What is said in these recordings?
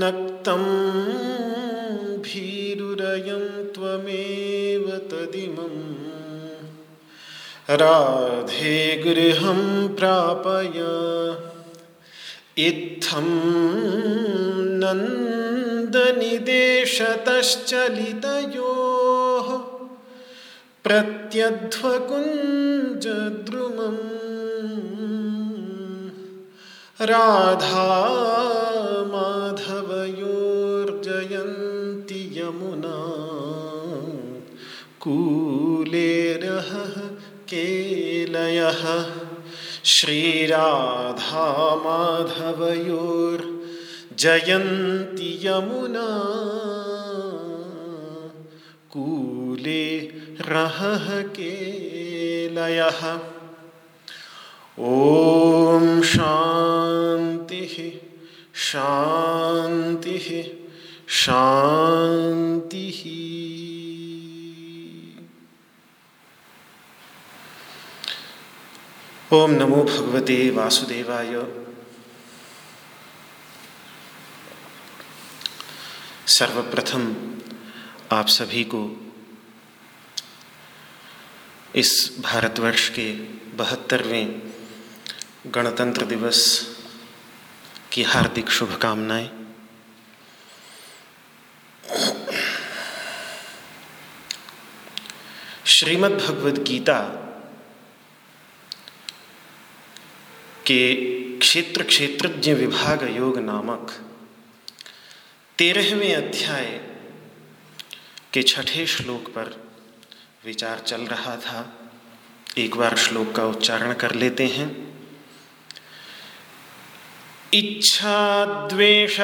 श्यामास्तमालद्रुमैर्नक्तं भीरुरयं त्वमेव तदिमम् राधे गृहं प्रापय। इत्थं नन्दनिदेशतश्चलितयोः। प्रत्यध्वकुञ्जद्रुमम्। राधा माधवयोर्जयन्ति यमुना। कूलेरः केलयः। श्रीराधा माधवयोर्जयन्ति यमुना। कूले रहः केलयः। ॐ शान्तिः। शान्तिः शांति। ओम नमो भगवते वासुदेवाय। सर्वप्रथम आप सभी को इस भारतवर्ष के बहत्तरवें गणतंत्र दिवस की हार्दिक शुभकामनाएँ। श्रीमद् भगवद गीता के क्षेत्र क्षेत्रज्ञ विभाग योग नामक तेरहवें अध्याय के छठे श्लोक पर विचार चल रहा था। एक बार श्लोक का उच्चारण कर लेते हैं। इच्छा द्वेष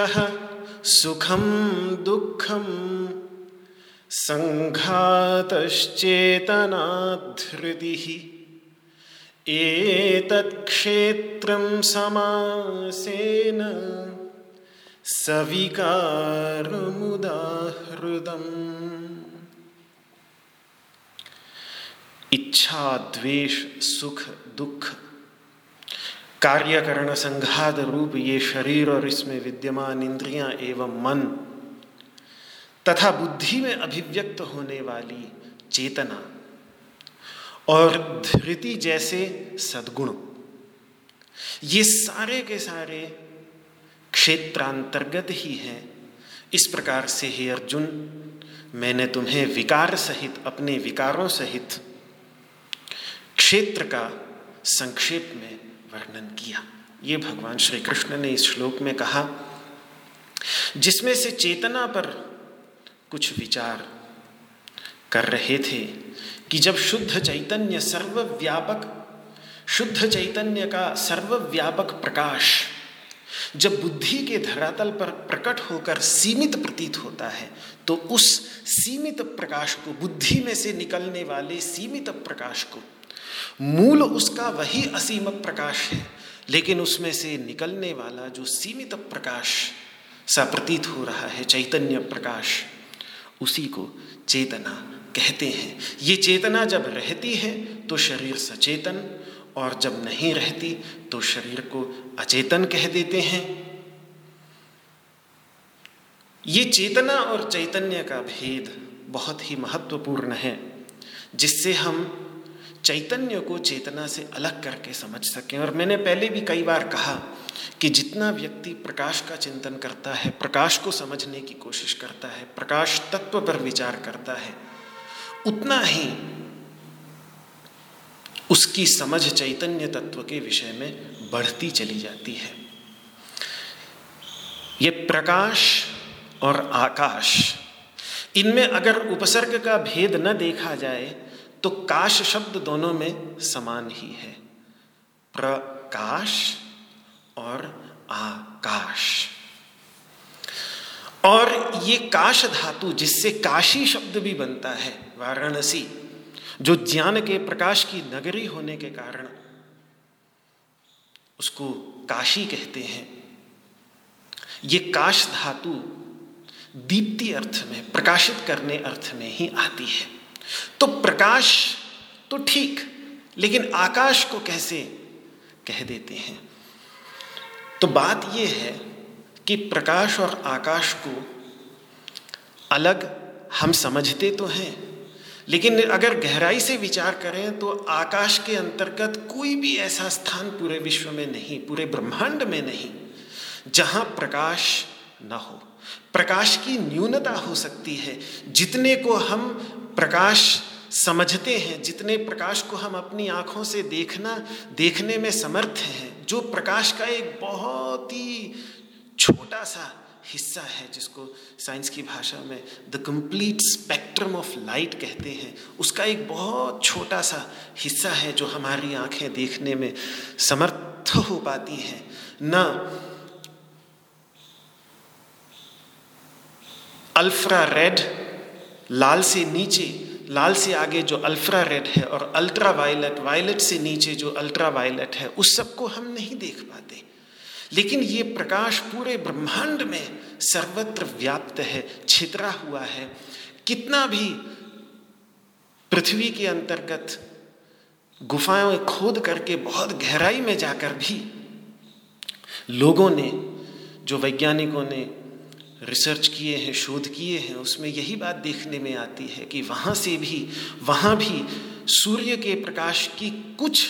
सुखम दुखम संघातश्चेतनाधृति एतत्क्षेत्रं समासेन सविकारमुदाहृदम् इच्छा द्वेष सुख दुख कार्यकरण संघात रूप ये शरीर और इसमें विद्यमान इंद्रियाँ एवं मन, तथा बुद्धि में अभिव्यक्त होने वाली चेतना और धृति जैसे सद्गुण। ये सारे के सारे क्षेत्रांतर्गत ही हैं। इस प्रकार से हे अर्जुन, मैंने तुम्हें विकार सहित, अपने विकारों सहित क्षेत्र का संक्षेप में वर्णन किया। ये भगवान श्री कृष्ण ने इस श्लोक में कहा, जिसमें से चेतना पर कुछ विचार कर रहे थे कि जब शुद्ध चैतन्य सर्वव्यापक, शुद्ध चैतन्य का सर्वव्यापक प्रकाश जब बुद्धि के धरातल पर प्रकट होकर सीमित प्रतीत होता है तो उस सीमित प्रकाश को, बुद्धि में से निकलने वाले सीमित प्रकाश को मूल उसका वही असीम प्रकाश है, लेकिन उसमें से निकलने वाला जो सीमित प्रकाश सा प्रतीत हो रहा है, चैतन्य प्रकाश, उसी को चेतना कहते हैं। ये चेतना जब रहती है तो शरीर सचेतन, और जब नहीं रहती तो शरीर को अचेतन कह देते हैं। ये चेतना और चैतन्य का भेद बहुत ही महत्वपूर्ण है, जिससे हम चैतन्य को चेतना से अलग करके समझ सकें। और मैंने पहले भी कई बार कहा कि जितना व्यक्ति प्रकाश का चिंतन करता है, प्रकाश को समझने की कोशिश करता है, प्रकाश तत्व पर विचार करता है, उतना ही उसकी समझ चैतन्य तत्व के विषय में बढ़ती चली जाती है। ये प्रकाश और आकाश, इनमें अगर उपसर्ग का भेद न देखा जाए तो काश शब्द दोनों में समान ही है। प्रकाश और आकाश। और ये काश धातु जिससे काशी शब्द भी बनता है, वाराणसी, जो ज्ञान के प्रकाश की नगरी होने के कारण उसको काशी कहते हैं। ये काश धातु दीप्ति अर्थ में, प्रकाशित करने अर्थ में ही आती है। तो प्रकाश तो ठीक, लेकिन आकाश को कैसे कह देते हैं? तो बात यह है कि प्रकाश और आकाश को अलग हम समझते तो हैं, लेकिन अगर गहराई से विचार करें तो आकाश के अंतर्गत कोई भी ऐसा स्थान पूरे विश्व में नहीं, पूरे ब्रह्मांड में नहीं, जहाँ प्रकाश न हो। प्रकाश की न्यूनता हो सकती है। जितने को हम प्रकाश समझते हैं, जितने प्रकाश को हम अपनी आँखों से देखना, देखने में समर्थ हैं, जो प्रकाश का एक बहुत ही छोटा सा हिस्सा है, जिसको साइंस की भाषा में the complete spectrum of light कहते हैं, उसका एक बहुत छोटा सा हिस्सा है, जो हमारी आँखें देखने में समर्थ हो पाती हैं। न अल्फ्रा रेड लाल से नीचे, लाल से आगे जो अल्फ्रा रेड है और अल्ट्रा वायलट वायलट से नीचे जो अल्ट्रा वायलट है, उस सबको हम नहीं देख पाते। लेकिन ये प्रकाश पूरे ब्रह्मांड में सर्वत्र व्याप्त है छितरा हुआ है। कितना भी पृथ्वी के अंतर्गत गुफाएँ खोद करके बहुत गहराई में जाकर भी लोगों ने, जो वैज्ञानिकों ने रिसर्च किए हैं, शोध किए हैं, उसमें यही बात देखने में आती है कि वहाँ से भी, वहाँ भी सूर्य के प्रकाश की कुछ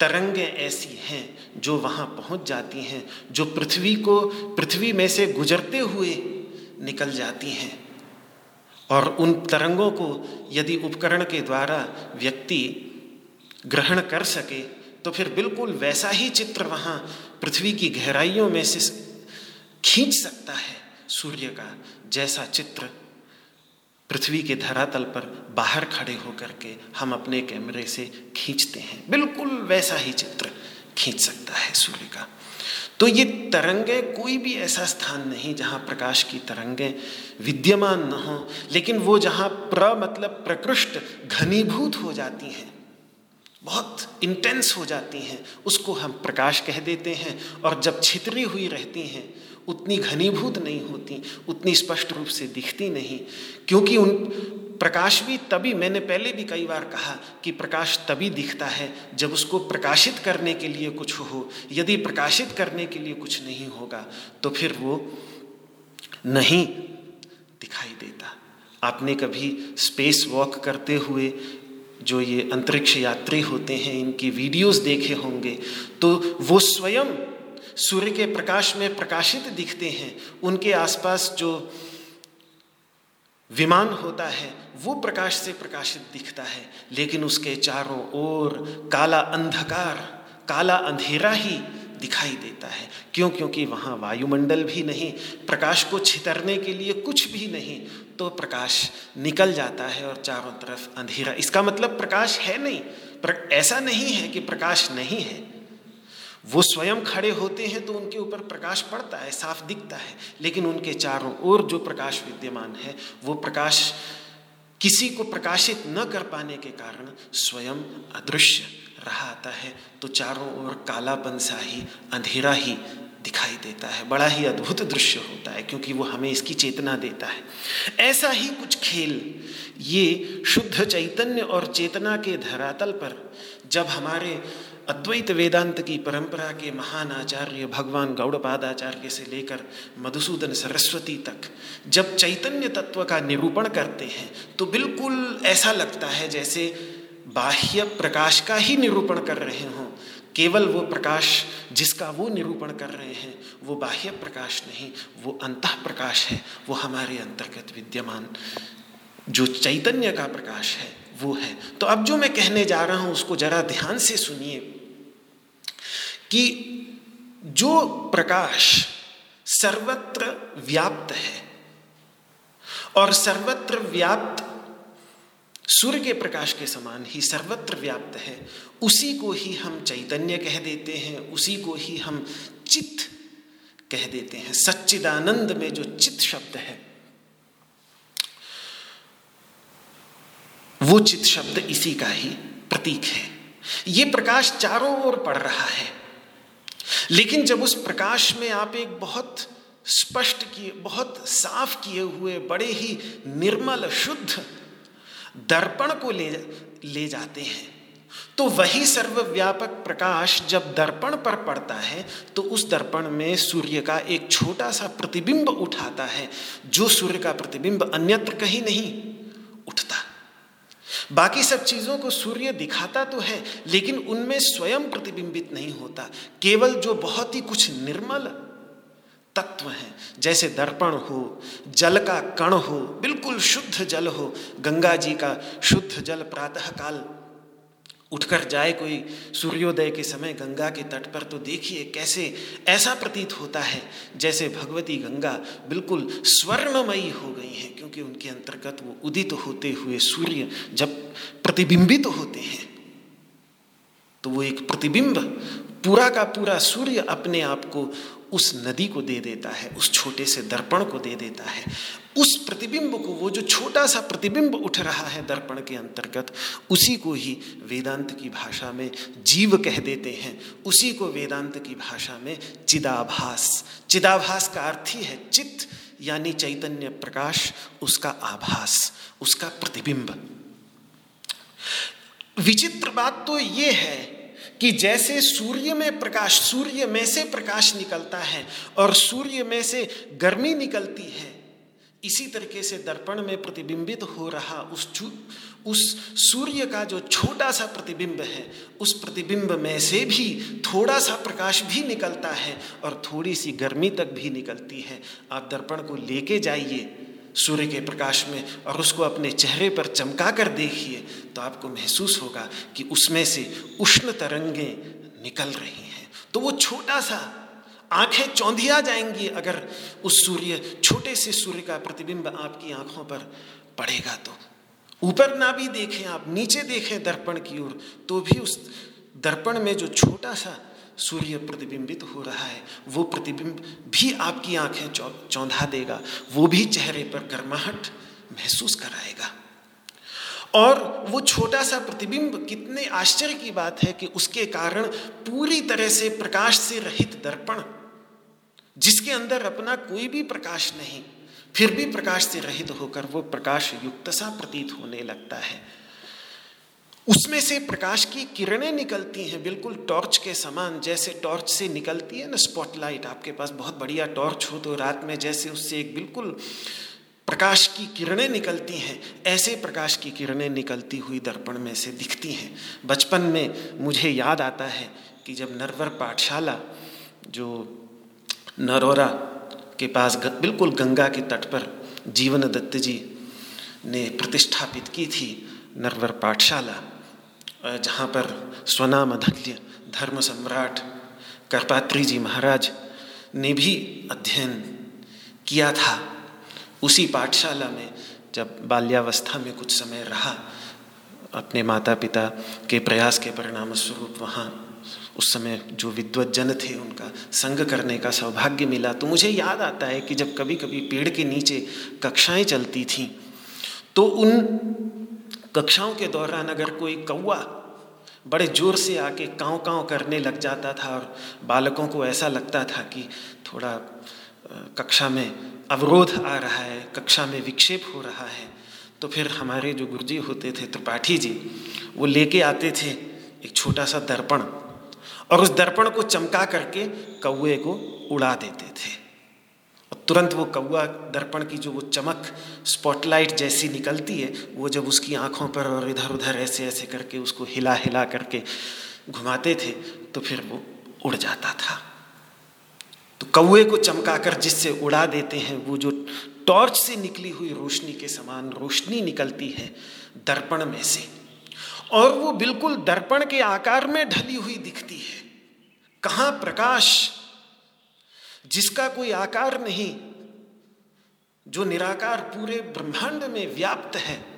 तरंगें ऐसी हैं जो वहाँ पहुँच जाती हैं, जो पृथ्वी को, पृथ्वी में से गुजरते हुए निकल जाती हैं। और उन तरंगों को यदि उपकरण के द्वारा व्यक्ति ग्रहण कर सके तो फिर बिल्कुल वैसा ही चित्र वहाँ पृथ्वी की गहराइयों में से खींच सकता है सूर्य का जैसा चित्र। पृथ्वी के धरातल पर बाहर खड़े होकर के हम अपने कैमरे से खींचते हैं। बिल्कुल वैसा ही चित्र खींच सकता है सूर्य का। तो ये तरंगे कोई भी ऐसा स्थान नहीं जहाँ प्रकाश की तरंगे विद्यमान न हो, लेकिन वो जहाँ प्र मतलब प्रकृष्ट घनीभूत हो जाती हैं, बहुत इंटेंस हो जाती हैं, उसको हम प्रकाश कह देते हैं और जब छितरी हुई रहती हैं उतनी घनीभूत नहीं होती, उतनी स्पष्ट रूप से दिखती नहीं। क्योंकि उन, प्रकाश भी तभी, मैंने पहले भी कई बार कहा कि प्रकाश तभी दिखता है जब उसको प्रकाशित करने के लिए कुछ हो। यदि प्रकाशित करने के लिए कुछ नहीं होगा तो फिर वो नहीं दिखाई देता। आपने कभी स्पेस वॉक करते हुए जो ये अंतरिक्ष यात्री होते हैं, इनकी वीडियोस देखे होंगे तो वो स्वयं सूर्य के प्रकाश में प्रकाशित दिखते हैं। उनके आसपास जो विमान होता है, वो प्रकाश से प्रकाशित दिखता है। लेकिन उसके चारों ओर काला अंधकार, काला अंधेरा ही दिखाई देता है। क्यों? क्योंकि वहाँ वायुमंडल भी नहीं, प्रकाश को छितरने के लिए कुछ भी नहीं तो प्रकाश निकल जाता है और चारों तरफ़ अंधेरा। इसका मतलब प्रकाश है नहीं, पर, ऐसा नहीं है कि प्रकाश नहीं है। वो स्वयं खड़े होते हैं तो उनके ऊपर प्रकाश पड़ता है, साफ़ दिखता है। लेकिन उनके चारों ओर जो प्रकाश विद्यमान है, वो प्रकाश किसी को प्रकाशित न कर पाने के कारण स्वयं अदृश्य रहा आता है। तो चारों ओर कालापन सा ही, अंधेरा ही दिखाई देता है। बड़ा ही अद्भुत दृश्य होता है, क्योंकि वो हमें इसकी चेतना देता है। ऐसा ही कुछ खेल, ये शुद्ध चैतन्य और चेतना के धरातल पर जब हमारे अद्वैत वेदांत की परंपरा के महान आचार्य भगवान गौड़पादाचार्य से लेकर मधुसूदन सरस्वती तक, जब चैतन्य तत्व का निरूपण करते हैं तो बिल्कुल ऐसा लगता है जैसे बाह्य प्रकाश का ही निरूपण कर रहे हों। केवल वो प्रकाश जिसका वो निरूपण कर रहे हैं, वो बाह्य प्रकाश नहीं, वो अंत प्रकाश है, वो हमारे अंतर्गत विद्यमान जो चैतन्य का प्रकाश है। वो है। तो अब जो मैं कहने जा रहा हूँ, उसको जरा ध्यान से सुनिए कि जो प्रकाश सर्वत्र व्याप्त है और सर्वत्र व्याप्त सूर्य के प्रकाश के समान ही सर्वत्र व्याप्त है, उसी को ही हम चैतन्य कह देते हैं, उसी को ही हम चित्त कह देते हैं। सच्चिदानंद में जो चित्त शब्द है वो चित्त शब्द इसी का ही प्रतीक है। ये प्रकाश चारों ओर पड़ रहा है। लेकिन जब उस प्रकाश में आप एक बहुत स्पष्ट किए, बहुत साफ़ किए हुए, बड़े ही निर्मल, शुद्ध दर्पण को ले ले जाते हैं तो वही सर्वव्यापक प्रकाश जब दर्पण पर पड़ता है तो उस दर्पण में सूर्य का एक छोटा सा प्रतिबिंब उठाता है, जो सूर्य का प्रतिबिंब अन्यत्र कहीं नहीं। बाकी सब चीज़ों को सूर्य दिखाता तो है, लेकिन उनमें स्वयं प्रतिबिंबित नहीं होता। केवल जो बहुत ही कुछ निर्मल तत्व हैं, जैसे दर्पण हो, जल का कण हो, बिल्कुल शुद्ध जल हो, गंगा जी का शुद्ध जल प्रातः काल उठकर जाए कोई सूर्योदय के समय गंगा के तट पर तो देखिए कैसे ऐसा प्रतीत होता है जैसे भगवती गंगा बिल्कुल स्वर्णमयी हो गई हैं, क्योंकि उनके अंतर्गत वो उदित होते हुए सूर्य जब प्रतिबिंबित तो होते हैं तो वो एक प्रतिबिंब, पूरा का पूरा सूर्य अपने आप को उस नदी को दे देता है, उस छोटे से दर्पण को दे देता है। उस प्रतिबिंब को, वो जो छोटा सा प्रतिबिंब उठ रहा है दर्पण के अंतर्गत, उसी को ही वेदांत की भाषा में जीव कह देते हैं। उसी को वेदांत की भाषा में चिदाभास। चिदाभास का अर्थ ही है चित्त, यानी चैतन्य प्रकाश, उसका आभास, उसका प्रतिबिंब। विचित्र बात तो ये है कि जैसे सूर्य में प्रकाश, सूर्य में से प्रकाश निकलता है और सूर्य में से गर्मी निकलती है, इसी तरीके से दर्पण में प्रतिबिंबित हो रहा उस उस सूर्य का जो छोटा सा प्रतिबिंब है, उस प्रतिबिंब में से भी थोड़ा सा प्रकाश भी निकलता है और थोड़ी सी गर्मी तक भी निकलती है। आप दर्पण को लेके जाइए। सूर्य के प्रकाश में और उसको अपने चेहरे पर चमका कर देखिए तो आपको महसूस होगा कि उसमें से उष्ण तरंगें निकल रही हैं। तो वो छोटा सा, आँखें चौंधिया जाएँगी अगर उस सूर्य, छोटे से सूर्य का प्रतिबिंब आपकी आँखों पर पड़ेगा तो। ऊपर ना भी देखें आप, नीचे देखें दर्पण की ओर तो भी उस दर्पण में जो छोटा सा सूर्य प्रतिबिंबित हो रहा है, वो प्रतिबिंब भी आपकी आँखें चौंधा देगा, वो भी चेहरे पर गर्माहट महसूस कराएगा। और वो छोटा सा प्रतिबिंब, कितने आश्चर्य की बात है कि उसके कारण पूरी तरह से प्रकाश से रहित दर्पण, जिसके अंदर अपना कोई भी प्रकाश नहीं, फिर भी प्रकाश से रहित होकर वो प्रकाश युक्त सा प्रतीत होने लगता है। उसमें से प्रकाश की किरणें निकलती हैं बिल्कुल टॉर्च के समान जैसे टॉर्च से निकलती है ना स्पॉटलाइट आपके पास बहुत बढ़िया टॉर्च हो तो रात में जैसे उससे एक बिल्कुल प्रकाश की किरणें निकलती हैं ऐसे प्रकाश की किरणें निकलती हुई दर्पण में से दिखती हैं। बचपन में मुझे याद आता है कि जब नरवर पाठशाला जो नरोरा के पास ग, बिल्कुल गंगा के तट पर जीवन दत्त जी ने प्रतिष्ठापित की थी नरवर पाठशाला जहाँ पर स्वनाम अधल्य, धर्म सम्राट करपात्री जी महाराज ने भी अध्ययन किया था। उसी पाठशाला में जब बाल्यावस्था में कुछ समय रहा, अपने माता पिता के प्रयास के परिणाम स्वरूप वहाँ उस समय जो विद्वत जन थे, उनका संग करने का सौभाग्य मिला। तो मुझे याद आता है कि जब कभी कभी पेड़ के नीचे कक्षाएँ चलती थीं तो उन कक्षाओं के दौरान अगर कोई कौआ बड़े ज़ोर से आके काँव काँव करने लग जाता था और बालकों को ऐसा लगता था कि थोड़ा कक्षा में अवरोध आ रहा है, कक्षा में विक्षेप हो रहा है तो फिर हमारे जो गुरुजी होते थे, त्रिपाठी जी, वो लेके आते थे एक छोटा सा दर्पण और उस दर्पण को चमका करके कौए को उड़ा देते थे। तुरंत वो कौआ दर्पण की जो वो चमक स्पॉटलाइट जैसी निकलती है, वो जब उसकी आँखों पर और इधर उधर ऐसे ऐसे करके उसको हिला हिला करके घुमाते थे तो फिर वो उड़ जाता था। तो कौए को चमकाकर जिससे उड़ा देते हैं, वो जो टॉर्च से निकली हुई रोशनी के समान रोशनी निकलती है दर्पण में से। और वो बिल्कुल दर्पण के आकार में ढली हुई दिखती है। कहाँ प्रकाश जिसका कोई आकार नहीं जो निराकार पूरे ब्रह्मांड में व्याप्त है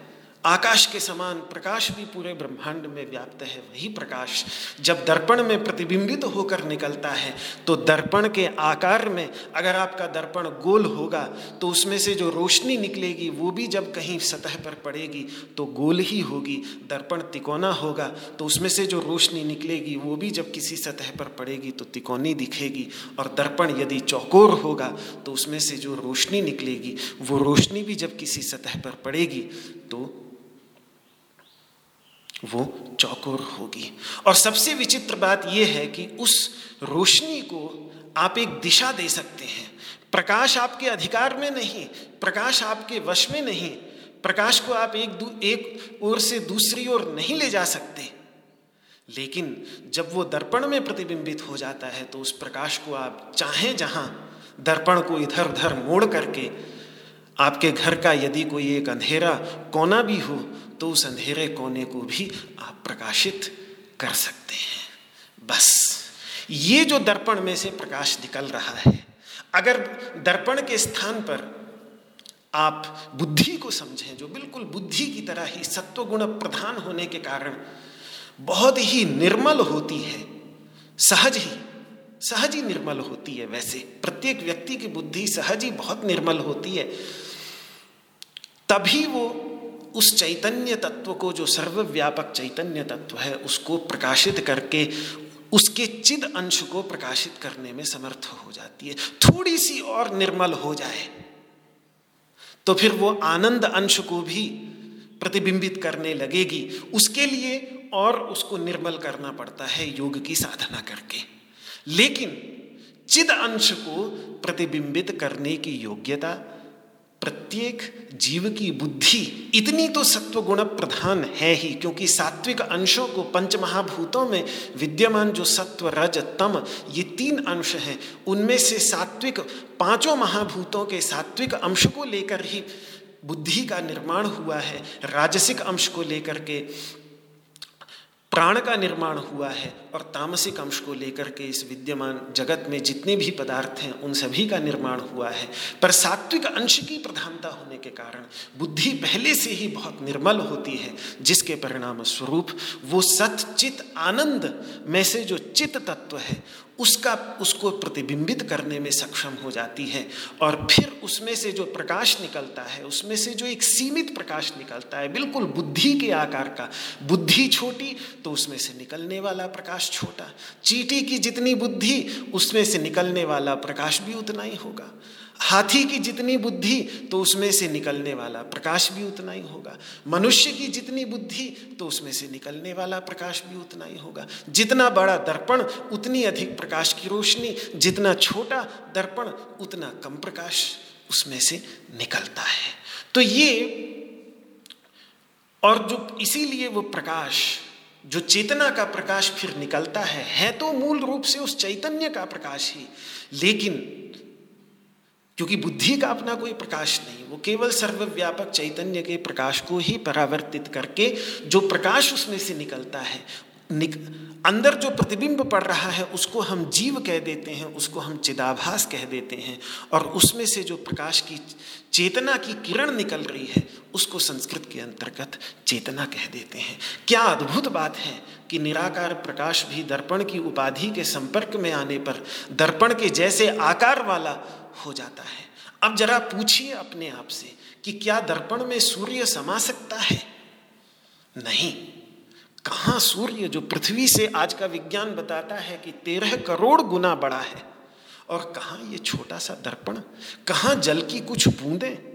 आकाश के समान प्रकाश भी पूरे ब्रह्मांड में व्याप्त है, वही प्रकाश जब दर्पण में प्रतिबिंबित होकर निकलता है तो दर्पण के आकार में अगर आपका दर्पण गोल होगा तो उसमें से जो रोशनी निकलेगी, वो भी जब कहीं सतह पर पड़ेगी तो गोल ही होगी। दर्पण तिकोना होगा तो उसमें से जो रोशनी निकलेगी, वो भी जब किसी सतह पर पड़ेगी तो तिकोनी दिखेगी। और दर्पण यदि चौकोर होगा तो उसमें से जो रोशनी निकलेगी, वो रोशनी भी जब किसी सतह पर पड़ेगी तो वो चौकोर होगी। और सबसे विचित्र बात यह है कि उस रोशनी को आप एक दिशा दे सकते हैं। प्रकाश आपके अधिकार में नहीं, प्रकाश आपके वश में नहीं, प्रकाश को आप एक एक ओर से दूसरी ओर नहीं ले जा सकते। लेकिन जब वो दर्पण में प्रतिबिंबित हो जाता है तो उस प्रकाश को आप चाहें जहाँ दर्पण को इधर उधर मोड़ करके आपके घर का यदि कोई एक अंधेरा कोना भी हो तो उस अंधेरे कोने को भी आप प्रकाशित कर सकते हैं। बस, ये जो दर्पण में से प्रकाश निकल रहा है, अगर दर्पण के स्थान पर आप बुद्धि को समझें, जो बिल्कुल बुद्धि की तरह ही सत्वगुण प्रधान होने के कारण बहुत ही निर्मल होती है, सहज ही सहज ही निर्मल होती है। वैसे प्रत्येक व्यक्ति की बुद्धि सहज ही बहुत निर्मल होती है, तभी वो उस चैतन्य तत्व को जो सर्वव्यापक चैतन्य तत्व है, उसको प्रकाशित करके, उसके चिद अंश को प्रकाशित करने में समर्थ हो जाती है। थोड़ी सी और निर्मल हो जाए तो फिर वो आनंद अंश को भी प्रतिबिंबित करने लगेगी। उसके लिए और उसको निर्मल करना पड़ता है योग की साधना करके। लेकिन चिद अंश को प्रतिबिंबित करने की योग्यता प्रत्येक जीव की बुद्धि इतनी तो सत्व गुण प्रधान है ही, क्योंकि सात्विक अंशों को पंच महाभूतों में विद्यमान जो सत्व, रज, तम, ये तीन अंश हैं। उनमें से सात्विक पाँचों महाभूतों के सात्विक अंश को लेकर ही बुद्धि का निर्माण हुआ है, राजसिक अंश को लेकर के। प्राण का निर्माण हुआ है और तामसिक अंश को लेकर के इस विद्यमान जगत में जितने भी पदार्थ हैं, उन सभी का निर्माण हुआ है। पर सात्विक अंश की प्रधानता होने के कारण बुद्धि पहले से ही बहुत निर्मल होती है, जिसके परिणाम स्वरूप वो सत चित आनंद में से जो चित तत्व है उसका, उसको प्रतिबिंबित करने में सक्षम हो जाती है। और फिर उसमें से जो प्रकाश निकलता है, उसमें से जो एक सीमित प्रकाश निकलता है, बिल्कुल बुद्धि के आकार का, बुद्धि छोटी तो उसमें से निकलने वाला प्रकाश छोटा। चीटी की जितनी बुद्धि, उसमें से निकलने वाला प्रकाश भी उतना ही होगा। हाथी की जितनी बुद्धि तो उसमें से निकलने वाला प्रकाश भी उतना ही होगा। मनुष्य की जितनी बुद्धि तो उसमें से निकलने वाला प्रकाश भी उतना ही होगा। जितना बड़ा दर्पण, उतनी अधिक प्रकाश की रोशनी। जितना छोटा दर्पण, उतना कम प्रकाश उसमें से निकलता है। तो ये और जो इसीलिए वो प्रकाश, जो चेतना का प्रकाश फिर निकलता है है तो मूल रूप से उस चैतन्य का प्रकाश ही। लेकिन क्योंकि बुद्धि का अपना कोई प्रकाश नहीं वो केवल सर्वव्यापक चैतन्य के प्रकाश को ही परावर्तित करके जो प्रकाश उसमें से निकलता है निक, अंदर जो प्रतिबिंब पड़ रहा है उसको हम जीव कह देते हैं उसको हम चिदाभास कह देते हैं और उसमें से जो प्रकाश की चेतना की किरण निकल रही है उसको संस्कृत के अंतर्गत चेतना कह देते हैं। क्या अद्भुत बात है कि निराकार प्रकाश भी दर्पण की उपाधि के संपर्क में आने पर दर्पण के जैसे आकार वाला हो जाता है। अब जरा पूछिए अपने आप से कि क्या दर्पण में सूर्य समा सकता है? नहीं। कहाँ सूर्य जो पृथ्वी से आज का विज्ञान बताता है कि तेरह करोड़ गुना बड़ा है? और कहाँ ये छोटा सा दर्पण? कहाँ जल की कुछ बूंदें?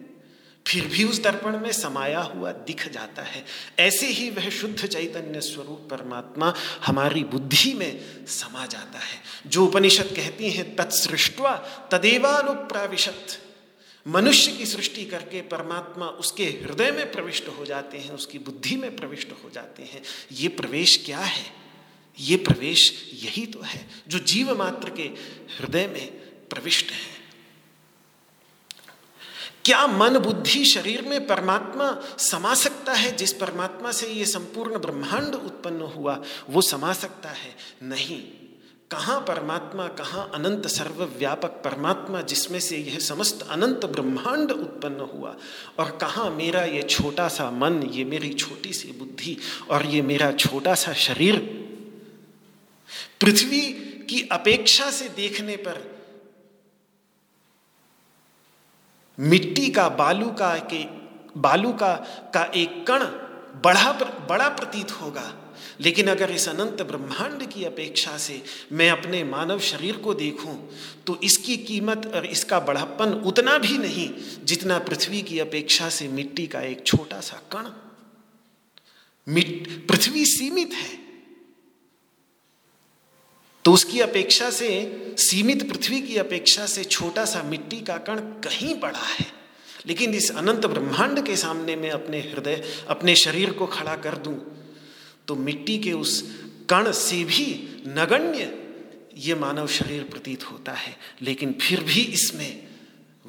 फिर भी उस दर्पण में समाया हुआ दिख जाता है। ऐसे ही वह शुद्ध चैतन्य स्वरूप परमात्मा हमारी बुद्धि में समा जाता है। जो उपनिषद कहती हैं, तत्सृष्टवा तदेवानुप्राविशत। मनुष्य की सृष्टि करके परमात्मा उसके हृदय में प्रविष्ट हो जाते हैं, उसकी बुद्धि में प्रविष्ट हो जाते हैं। ये प्रवेश क्या है? ये प्रवेश यही तो है, जो जीव मात्र के हृदय में प्रविष्ट है। क्या मन बुद्धि शरीर में परमात्मा समा सकता है? जिस परमात्मा से ये संपूर्ण ब्रह्मांड उत्पन्न हुआ, वो समा सकता है? नहीं। कहाँ परमात्मा, कहाँ अनंत सर्वव्यापक परमात्मा जिसमें से यह समस्त अनंत ब्रह्मांड उत्पन्न हुआ? और कहाँ मेरा ये छोटा सा मन, ये मेरी छोटी सी बुद्धि और ये मेरा छोटा सा शरीर? पृथ्वी की अपेक्षा से देखने पर मिट्टी का, बालू का के, बालू का का एक कण बड़ा बड़ा प्रतीत होगा। लेकिन अगर इस अनंत ब्रह्मांड की अपेक्षा से मैं अपने मानव शरीर को देखूँ तो इसकी कीमत और इसका बढ़ापन उतना भी नहीं जितना पृथ्वी की अपेक्षा से मिट्टी का एक छोटा सा कण। पृथ्वी सीमित है। तो उसकी अपेक्षा से, सीमित पृथ्वी की अपेक्षा से छोटा सा मिट्टी का कण कहीं बड़ा है। लेकिन इस अनंत ब्रह्मांड के सामने मैं अपने हृदय, अपने शरीर को खड़ा कर दूँ तो मिट्टी के उस कण से भी नगण्य ये मानव शरीर प्रतीत होता है। लेकिन फिर भी इसमें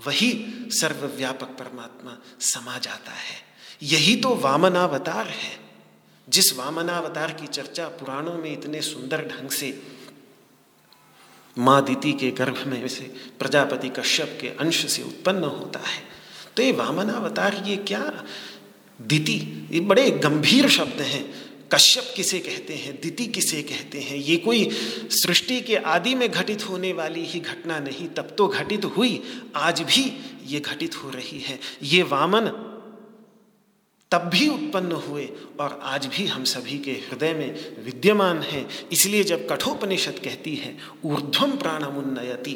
वही सर्वव्यापक परमात्मा समा जाता है। यही तो वामनावतार है। जिस वामनावतार की चर्चा पुराणों में इतने सुंदर ढंग से माँ दीति के गर्भ में से प्रजापति कश्यप के अंश से उत्पन्न होता है। तो ये वामनावतार, ये क्या दिति? ये बड़े गंभीर शब्द हैं। कश्यप किसे कहते हैं? दिति किसे कहते हैं? ये कोई सृष्टि के आदि में घटित होने वाली ही घटना नहीं, तब तो घटित हुई, आज भी ये घटित हो रही है। ये वामन तब भी उत्पन्न हुए और आज भी हम सभी के हृदय में विद्यमान हैं। इसलिए जब कठोपनिषद कहती है ऊर्ध्वम प्राणमुन्नयति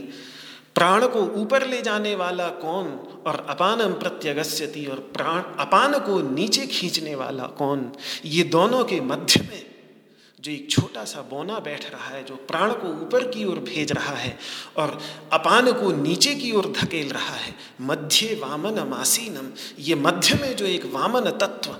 प्राण को ऊपर ले जाने वाला कौन और अपानम प्रत्यगस्यति और प्राण, अपान को नीचे खींचने वाला कौन, ये दोनों के मध्य में जो एक छोटा सा बोना बैठ रहा है, जो प्राण को ऊपर की ओर भेज रहा है और अपान को नीचे की ओर धकेल रहा है। मध्य वामन मासीनम, ये मध्य में जो एक वामन तत्व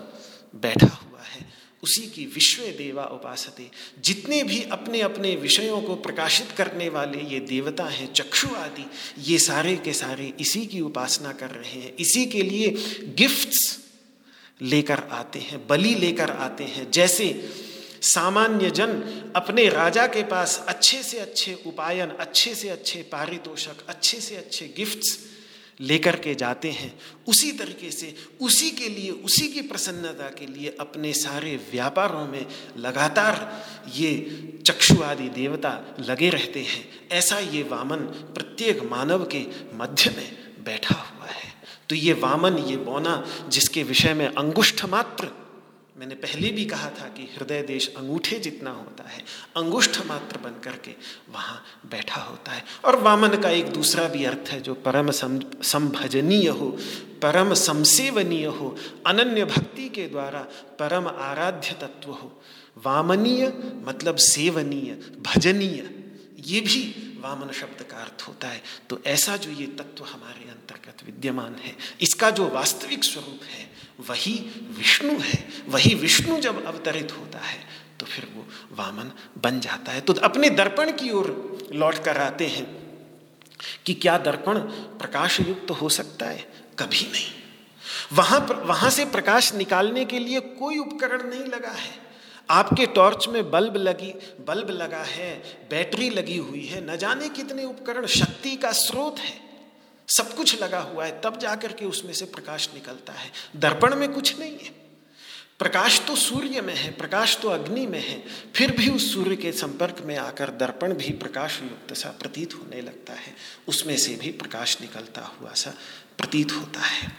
बैठा हुआ है, उसी की विश्व देवा उपासते। जितने भी अपने अपने विषयों को प्रकाशित करने वाले ये देवता हैं, चक्षु आदि, ये सारे के सारे इसी की उपासना कर रहे हैं। इसी के लिए गिफ्ट्स लेकर आते हैं, बलि लेकर आते हैं। जैसे सामान्य जन अपने राजा के पास अच्छे से अच्छे उपायन, अच्छे से अच्छे पारितोषक, अच्छे से अच्छे गिफ्ट्स लेकर के जाते हैं। उसी तरीके से, उसी के लिए, उसी की प्रसन्नता के लिए अपने सारे व्यापारों में लगातार ये चक्षु आदि देवता लगे रहते हैं। ऐसा ये वामन प्रत्येक मानव के मध्य में बैठा हुआ है। तो ये वामन, ये बौना जिसके विषय में अंगुष्ठ मात्र मैंने पहले भी कहा था कि हृदय देश अंगूठे जितना होता है, अंगुष्ठ मात्र बन करके वहाँ बैठा होता है। और वामन का एक दूसरा भी अर्थ है जो परम संभजनीय हो, परम संसेवनीय हो, अनन्य भक्ति के द्वारा परम आराध्य तत्व हो। वामनीय मतलब सेवनीय, भजनीय, ये भी वामन शब्द का अर्थ होता है। तो ऐसा जो ये तत्व हमारे अंतर्गत विद्यमान है, इसका जो वास्तविक स्वरूप है वही विष्णु है, वही विष्णु जब अवतरित होता है तो फिर वो वामन बन जाता है। तो अपने दर्पण की ओर लौट कर आते हैं कि क्या दर्पण प्रकाश युक्त तो हो सकता है? कभी नहीं। वहाँ वहाँ से प्रकाश निकालने के लिए कोई उपकरण नहीं लगा है। आपके टॉर्च में बल्ब लगी, बल्ब लगा है, बैटरी लगी हुई है, न जाने कितने उपकरण, शक्ति का स्रोत है। सब कुछ लगा हुआ है, तब जाकर के उसमें से प्रकाश निकलता है। दर्पण में कुछ नहीं है। प्रकाश तो सूर्य में है, प्रकाश तो अग्नि में है, फिर भी उस सूर्य के संपर्क में आकर दर्पण भी प्रकाश युक्त सा प्रतीत होने लगता है। उसमें से भी प्रकाश निकलता हुआ सा प्रतीत होता है।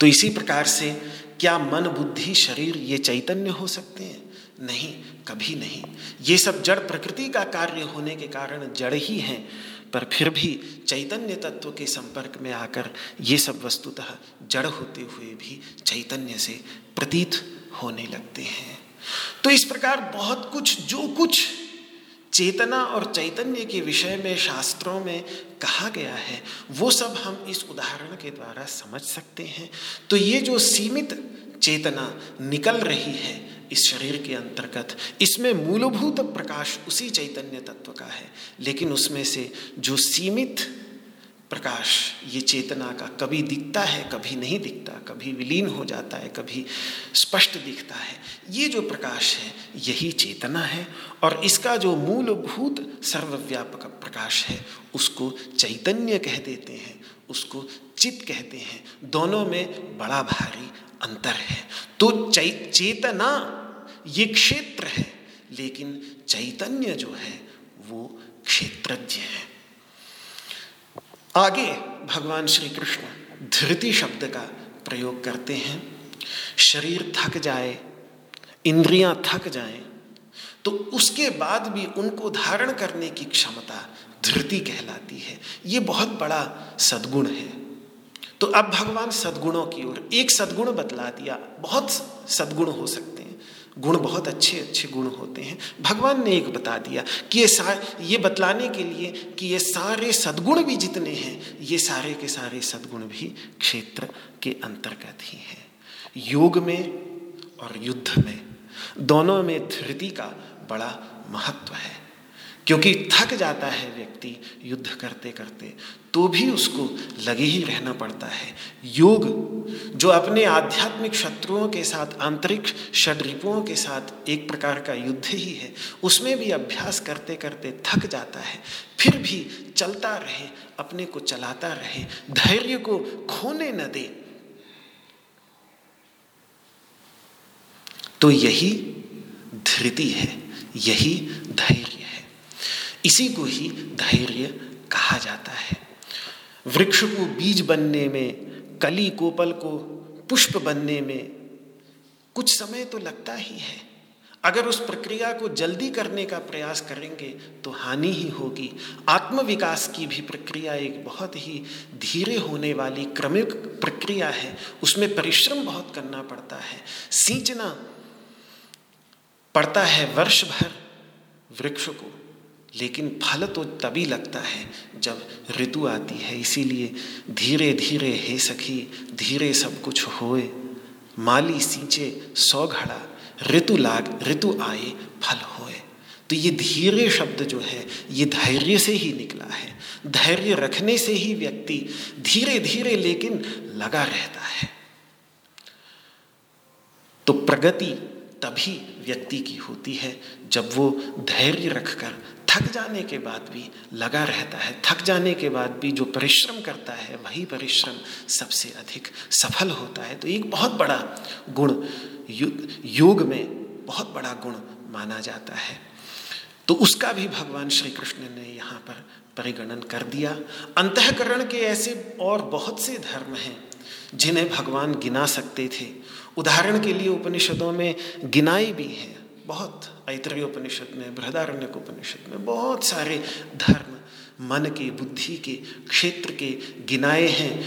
तो इसी प्रकार से क्या मन, बुद्धि, शरीर ये चैतन्य हो सकते हैं? नहीं, कभी नहीं। ये सब जड़ प्रकृति का कार्य होने के कारण जड़ ही हैं। पर फिर भी चैतन्य तत्व के संपर्क में आकर ये सब वस्तुतः जड़ होते हुए भी चैतन्य से प्रतीत होने लगते हैं। तो इस प्रकार बहुत कुछ, जो कुछ चेतना और चैतन्य के विषय में शास्त्रों में कहा गया है, वो सब हम इस उदाहरण के द्वारा समझ सकते हैं। तो ये जो सीमित चेतना निकल रही है इस शरीर के अंतर्गत। इसमें मूलभूत प्रकाश उसी चैतन्य तत्व का है, लेकिन उसमें से जो सीमित प्रकाश, ये चेतना का कभी दिखता है, कभी नहीं दिखता, कभी विलीन हो जाता है, कभी स्पष्ट दिखता है, ये जो प्रकाश है, यही चेतना है, और इसका जो मूलभूत सर्वव्यापक प्रकाश है, उसको चैतन्य कह देते हैं, उसको चित कहते हैं। दोनों में बड़ा भारी अंतर है। तो चेतना ये क्षेत्र है, लेकिन चैतन्य जो है, वो क्षेत्रज्ञ है। आगे भगवान श्री कृष्ण धृति शब्द का प्रयोग करते हैं। शरीर थक जाए, इंद्रियाँ थक जाएँ तो उसके बाद भी उनको धारण करने की क्षमता धृति कहलाती है। ये बहुत बड़ा सद्गुण है। तो अब भगवान सद्गुणों की ओर एक सद्गुण बतला दिया, बहुत सद्गुण हो सकते गुण बहुत अच्छे अच्छे गुण होते हैं। भगवान ने एक बता दिया कि ये सा, ये बतलाने के लिए कि ये सारे सद्गुण भी जितने हैं, ये सारे के सारे सद्गुण भी क्षेत्र के अंतर्गत ही हैं। योग में और युद्ध में दोनों में धृति का बड़ा महत्व है। क्योंकि थक जाता है व्यक्ति युद्ध करते करते तो भी उसको लगे ही रहना पड़ता है। योग, जो अपने आध्यात्मिक शत्रुओं के साथ, आंतरिक षड्रिपुओं के साथ एक प्रकार का युद्ध ही है, उसमें भी अभ्यास करते करते थक जाता है। फिर भी चलता रहे, अपने को चलाता रहे, धैर्य को खोने न दे। तो यही धृति है, यही धैर्य। इसी को ही धैर्य कहा जाता है। वृक्ष को बीज बनने में, कली कोपल को पुष्प बनने में कुछ समय तो लगता ही है। अगर उस प्रक्रिया को जल्दी करने का प्रयास करेंगे तो हानि ही होगी। आत्मविकास की भी प्रक्रिया एक बहुत ही धीरे होने वाली क्रमिक प्रक्रिया है। उसमें परिश्रम बहुत करना पड़ता है। सींचना पड़ता है वर्ष भर वृक्ष को। लेकिन फल तो तभी लगता है जब ऋतु आती है। इसीलिए धीरे धीरे, हे सखी, धीरे सब कुछ होए। माली सींचे सौ घड़ा, ऋतु लाग, ऋतु आए, फल होए। तो ये धीरे शब्द जो है, ये धैर्य से ही निकला है। धैर्य रखने से ही व्यक्ति धीरे धीरे लेकिन लगा रहता है। तो प्रगति तभी व्यक्ति की होती है जब वो धैर्य रखकर थक जाने के बाद भी लगा रहता है। थक जाने के बाद भी जो परिश्रम करता है, वही परिश्रम सबसे अधिक सफल होता है। तो एक बहुत बड़ा गुण योग में बहुत बड़ा गुण माना जाता है। तो उसका भी भगवान श्री कृष्ण ने यहाँ पर परिगणन कर दिया। अंतकरण के ऐसे और बहुत से धर्म हैं, जिन्हें भगवान गिना सकते थे। उदाहरण के लिए उपनिषदों में गिनाई भी है। बहुत ऐतरीय उपनिषद में बृहदारण्य उपनिषद में बहुत सारे धर्म, मन के, बुद्धि के, क्षेत्र के गिनाए हैं।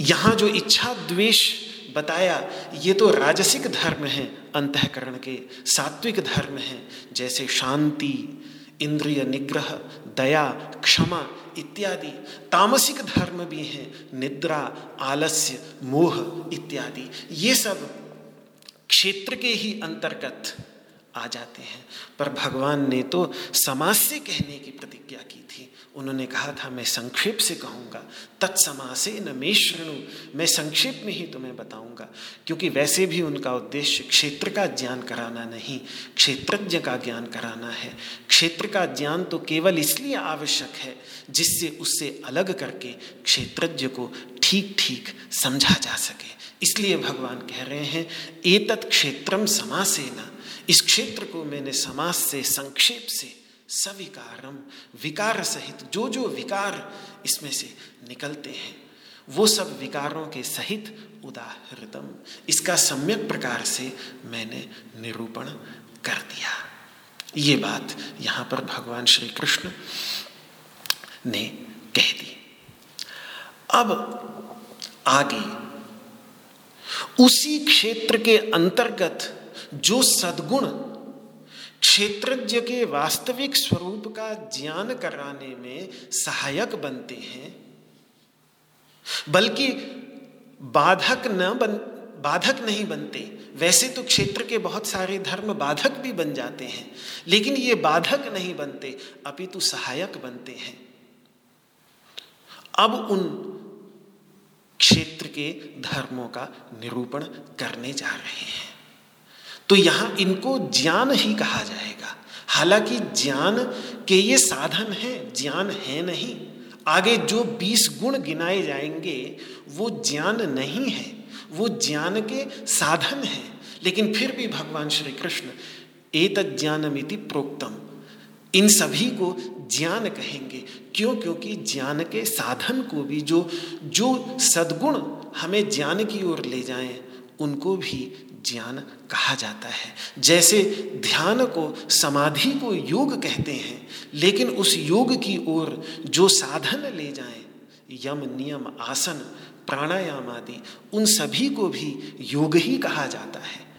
यहाँ जो इच्छा द्वेष बताया, ये तो राजसिक धर्म हैं, अंतकरण के सात्विक धर्म हैं, जैसे शांति, इंद्रिय निग्रह, दया, क्षमा इत्यादि। तामसिक धर्म भी हैं, निद्रा, आलस्य, मोह इत्यादि। ये सब क्षेत्र के ही अंतर्गत आ जाते हैं। पर भगवान ने तो समाज से कहने की प्रतिज्ञा की थी। उन्होंने कहा था, मैं संक्षेप से कहूँगा। तत्समासे न मे श्रृणु मैं संक्षेप में ही तुम्हें बताऊँगा। क्योंकि वैसे भी उनका उद्देश्य क्षेत्र का ज्ञान कराना नहीं, क्षेत्रज्ञ का ज्ञान कराना है। क्षेत्र का ज्ञान तो केवल इसलिए आवश्यक है, जिससे उससे अलग करके क्षेत्रज्ञ को ठीक ठीक समझा जा सके। इसलिए भगवान कह रहे हैं, एतत् क्षेत्रम समासेना। इस क्षेत्र को मैंने समाज से, संक्षेप से सविकारम विकार सहित जो जो विकार इसमें से निकलते हैं, वो सब विकारों के सहित उदाहृतम। इसका सम्यक प्रकार से मैंने निरूपण कर दिया। ये बात यहाँ पर भगवान श्री कृष्ण ने कह दी। अब आगे, उसी क्षेत्र के अंतर्गत जो सद्गुण क्षेत्रज्ञ के वास्तविक स्वरूप का ज्ञान कराने में सहायक बनते हैं, बल्कि बाधक न बन, बाधक नहीं बनते। वैसे तो क्षेत्र के बहुत सारे धर्म बाधक भी बन जाते हैं, लेकिन ये बाधक नहीं बनते, अपितु सहायक बनते हैं। अब उन क्षेत्र के धर्मों का निरूपण करने जा रहे हैं। तो यहाँ इनको ज्ञान ही कहा जाएगा। हालाँकि ज्ञान के ये साधन है, ज्ञान है नहीं। आगे जो बीस गुण गिनाए जाएँगे, वो ज्ञान नहीं है, वो ज्ञान के साधन है। लेकिन फिर भी भगवान श्री कृष्ण एत ज्ञानमिति प्रोक्तम। इन सभी को ज्ञान कहेंगे। क्यों? क्योंकि ज्ञान के साधन को भी जो जो सद्गुण हमें ज्ञान की ओर ले जाएँ, उनको भी ज्ञान कहा जाता है। जैसे ध्यान को समाधि को योग कहते हैं, लेकिन उस योग की ओर जो साधन ले जाए, यम, नियम, आसन, प्राणायाम आदि, उन सभी को भी योग ही कहा जाता है।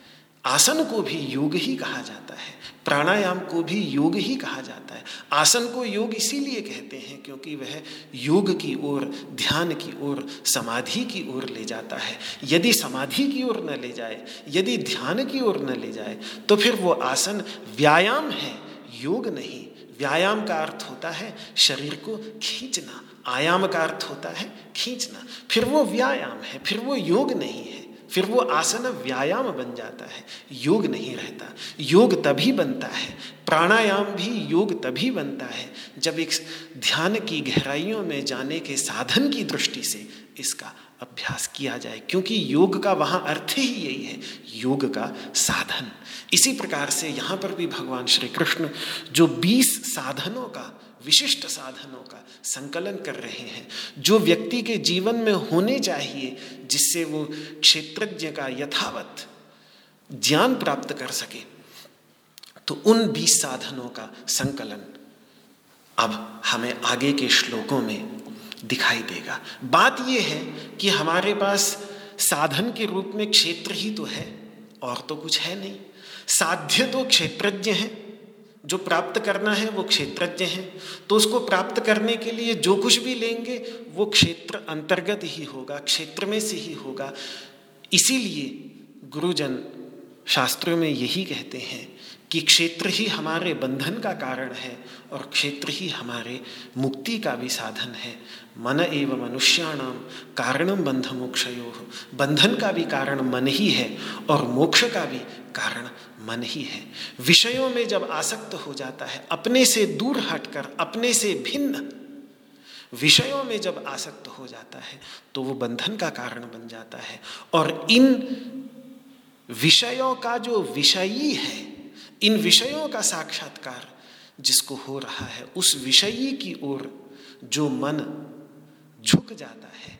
आसन को भी योग ही कहा जाता है। प्राणायाम को भी योग ही कहा जाता है। आसन को योग इसीलिए कहते हैं क्योंकि वह योग की ओर, ध्यान की ओर, समाधि की ओर ले जाता है। यदि समाधि की ओर न ले जाए, यदि ध्यान की ओर न ले जाए तो फिर वो आसन व्यायाम है, योग नहीं। व्यायाम का अर्थ होता है शरीर को खींचना। आयाम का अर्थ होता है खींचना। फिर वो व्यायाम है, फिर वो योग नहीं है। फिर वो आसन व्यायाम बन जाता है। योग नहीं रहता। योग तभी बनता है। प्राणायाम भी योग तभी बनता है जब एक ध्यान की गहराइयों में जाने के साधन की दृष्टि से इसका अभ्यास किया जाए, क्योंकि योग का वहाँ अर्थ ही यही है। योग का साधन। इसी प्रकार से यहाँ पर भी भगवान श्री कृष्ण जो बीस साधनों का विशिष्ट साधनों का संकलन कर रहे हैं। जो व्यक्ति के जीवन में होने चाहिए, जिससे वो क्षेत्रज्ञ का यथावत ज्ञान प्राप्त कर सके तो उन बीस साधनों का संकलन अब हमें आगे के श्लोकों में दिखाई देगा। बात यह है कि हमारे पास साधन के रूप में क्षेत्र ही तो है, और तो कुछ है नहीं। साध्य तो क्षेत्रज्ञ है जो प्राप्त करना है वो क्षेत्रज्ञ है। तो उसको प्राप्त करने के लिए जो कुछ भी लेंगे, वो क्षेत्र अंतर्गत ही होगा, क्षेत्र में से ही होगा। इसीलिए गुरुजन शास्त्रों में यही कहते हैं कि क्षेत्र ही हमारे बंधन का कारण है और क्षेत्र ही हमारे मुक्ति का भी साधन है। मन एवं मनुष्याणाम कारणम बंध मोक्षयो बंधन का भी कारण मन ही है और मोक्ष का भी कारण मन ही है। विषयों में जब आसक्त हो जाता है, अपने से दूर हटकर, अपने से भिन्न, विषयों में जब आसक्त हो जाता है तो वो बंधन का कारण बन जाता है। और इन विषयों का जो विषयी है, इन विषयों का साक्षात्कार जिसको हो रहा है, उस विषयी की ओर जो मन झुक जाता है,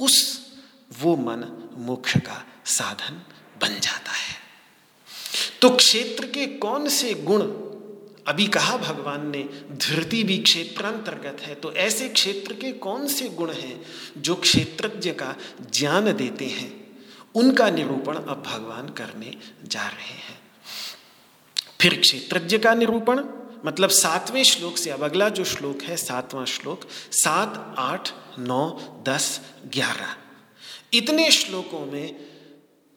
उस वो मन मोक्ष का साधन बन जाता है। तो क्षेत्र के कौन से गुण? अभी कहा भगवान ने धृति भी क्षेत्रांतर्गत है तो ऐसे क्षेत्र के कौन से गुण हैं जो क्षेत्रज्ञ का ज्ञान देते हैं? उनका निरूपण अब भगवान करने जा रहे हैं। फिर क्षेत्रज्ञ का निरूपण मतलब सातवें श्लोक से अब अगला जो श्लोक है, सातवां श्लोक, सात, आठ, नौ, दस, ग्यारह। इतने श्लोकों में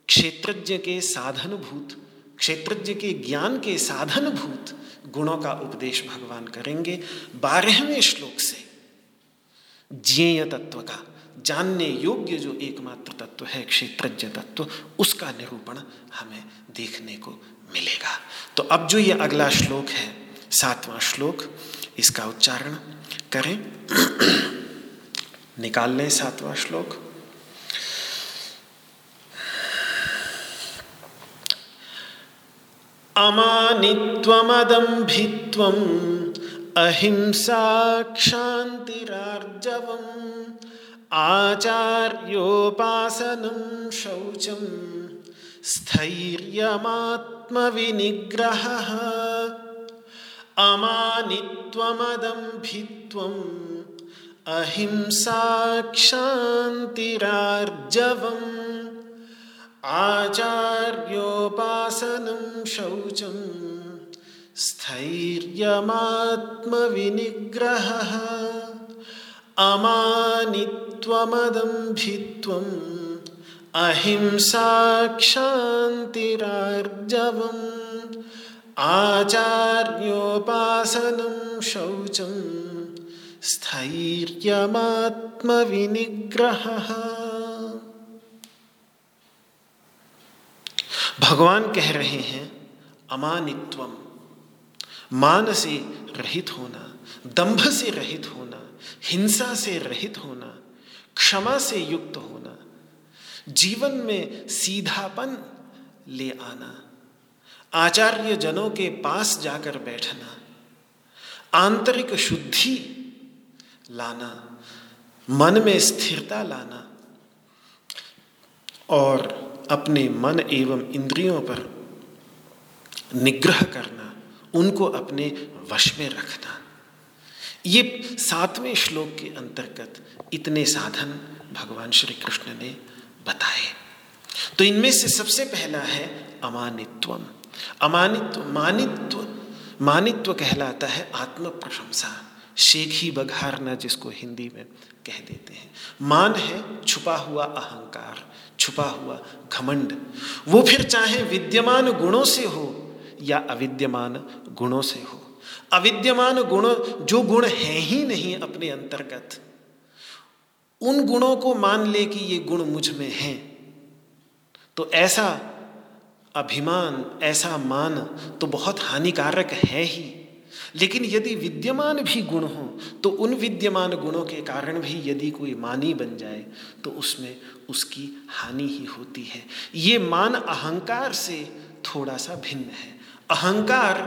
क्षेत्रज्ञ के साधनभूत क्षेत्रज्ञ के ज्ञान के साधनभूत गुणों का उपदेश भगवान करेंगे। बारहवें श्लोक से, ज्ञेय तत्व का, जानने योग्य जो एकमात्र तत्व है, क्षेत्रज्ञ तत्व, उसका निरूपण हमें देखने को मिलेगा। तो अब जो ये अगला श्लोक है, सातवां श्लोक, इसका उच्चारण करें। निकाल लें सातवां श्लोक। अमानित्वमदम्भित्वम् अहिंसा क्षान्तिरार्जवम् आचार्योपासनं शौचं स्थैर्यमात्मविनिग्रहः। अमानित्वमदम्भित्वम् अहिंसा क्षान्तिरार्जवम् आचार्योपासनं शौचं स्थैर्यमात्मविनिग्रहः अमानित्वमदम्भित्वम् अहिंसा क्षान्तिरार्जवम् आचार्योपासनं शौचं स्थैर्यमात्मविनिग्रहः भगवान कह रहे हैं, अमानित्वम। मान से रहित होना, दंभ से रहित होना, हिंसा से रहित होना, क्षमा से युक्त होना, जीवन में सीधापन ले आना आचार्य जनों के पास जाकर बैठना, आंतरिक शुद्धि लाना, मन में स्थिरता लाना और अपने मन एवं इंद्रियों पर निग्रह करना, उनको अपने वश में रखना। ये सातवें श्लोक के अंतर्गत इतने साधन भगवान श्री कृष्ण ने बताए। तो इनमें से सबसे पहला है अमानित्वम। अमानित्व, मानित्व मानित्व कहलाता है आत्म प्रशंसा शेखी बघारना जिसको हिंदी में कह देते हैं। मान है छुपा हुआ अहंकार, छुपा हुआ घमंड। वो फिर चाहे विद्यमान गुणों से हो या अविद्यमान गुणों से हो। अविद्यमान गुण, जो गुण हैं ही नहीं अपने अंतर्गत, उन गुणों को मान ले कि ये गुण मुझमें हैं। तो ऐसा अभिमान, ऐसा मान तो बहुत हानिकारक है ही। लेकिन यदि विद्यमान भी गुण हो तो उन विद्यमान गुणों के कारण भी यदि कोई मानी बन जाए तो उसमें उसकी हानि ही होती है। ये मान अहंकार से थोड़ा सा भिन्न है। अहंकार,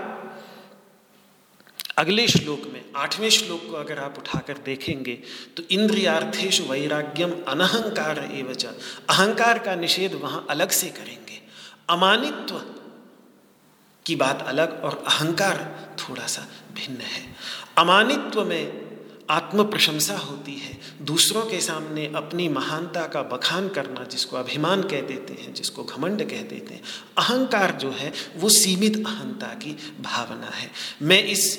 अगले श्लोक में, आठवें श्लोक को अगर आप उठाकर देखेंगे तो इंद्रियार्थेश वैराग्यम अनहंकार एवच अहंकार का निषेध वहाँ अलग से करेंगे। अमानित्व की बात अलग और अहंकार थोड़ा सा भिन्न है। अमानित्व में आत्म प्रशंसा होती है। दूसरों के सामने अपनी महानता का बखान करना जिसको अभिमान कह देते हैं, जिसको घमंड कह देते हैं, अहंकार जो है, वो सीमित अहंता की भावना है। मैं इस,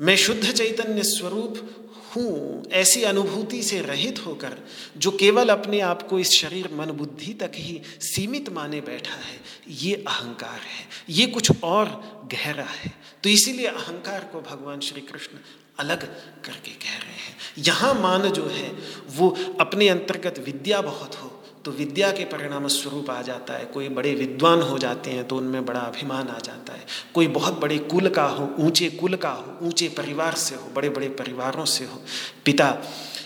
मैं शुद्ध चैतन्य स्वरूप हूँ ऐसी अनुभूति से रहित होकर, जो केवल अपने आप को इस शरीर मन बुद्धि तक ही सीमित माने बैठा है, ये अहंकार है। ये कुछ और गहरा है। तो इसीलिए अहंकार को भगवान श्री कृष्ण अलग करके कह रहे हैं। यहाँ मान जो है, वो अपने अंतर्गत विद्या बहुत हो तो विद्या के परिणाम स्वरूप आ जाता है। कोई बड़े विद्वान हो जाते हैं तो उनमें बड़ा अभिमान आ जाता है। कोई बहुत बड़े कुल का हो, ऊँचे कुल का हो, ऊँचे परिवार से हो बड़े बड़े परिवारों से हो, पिता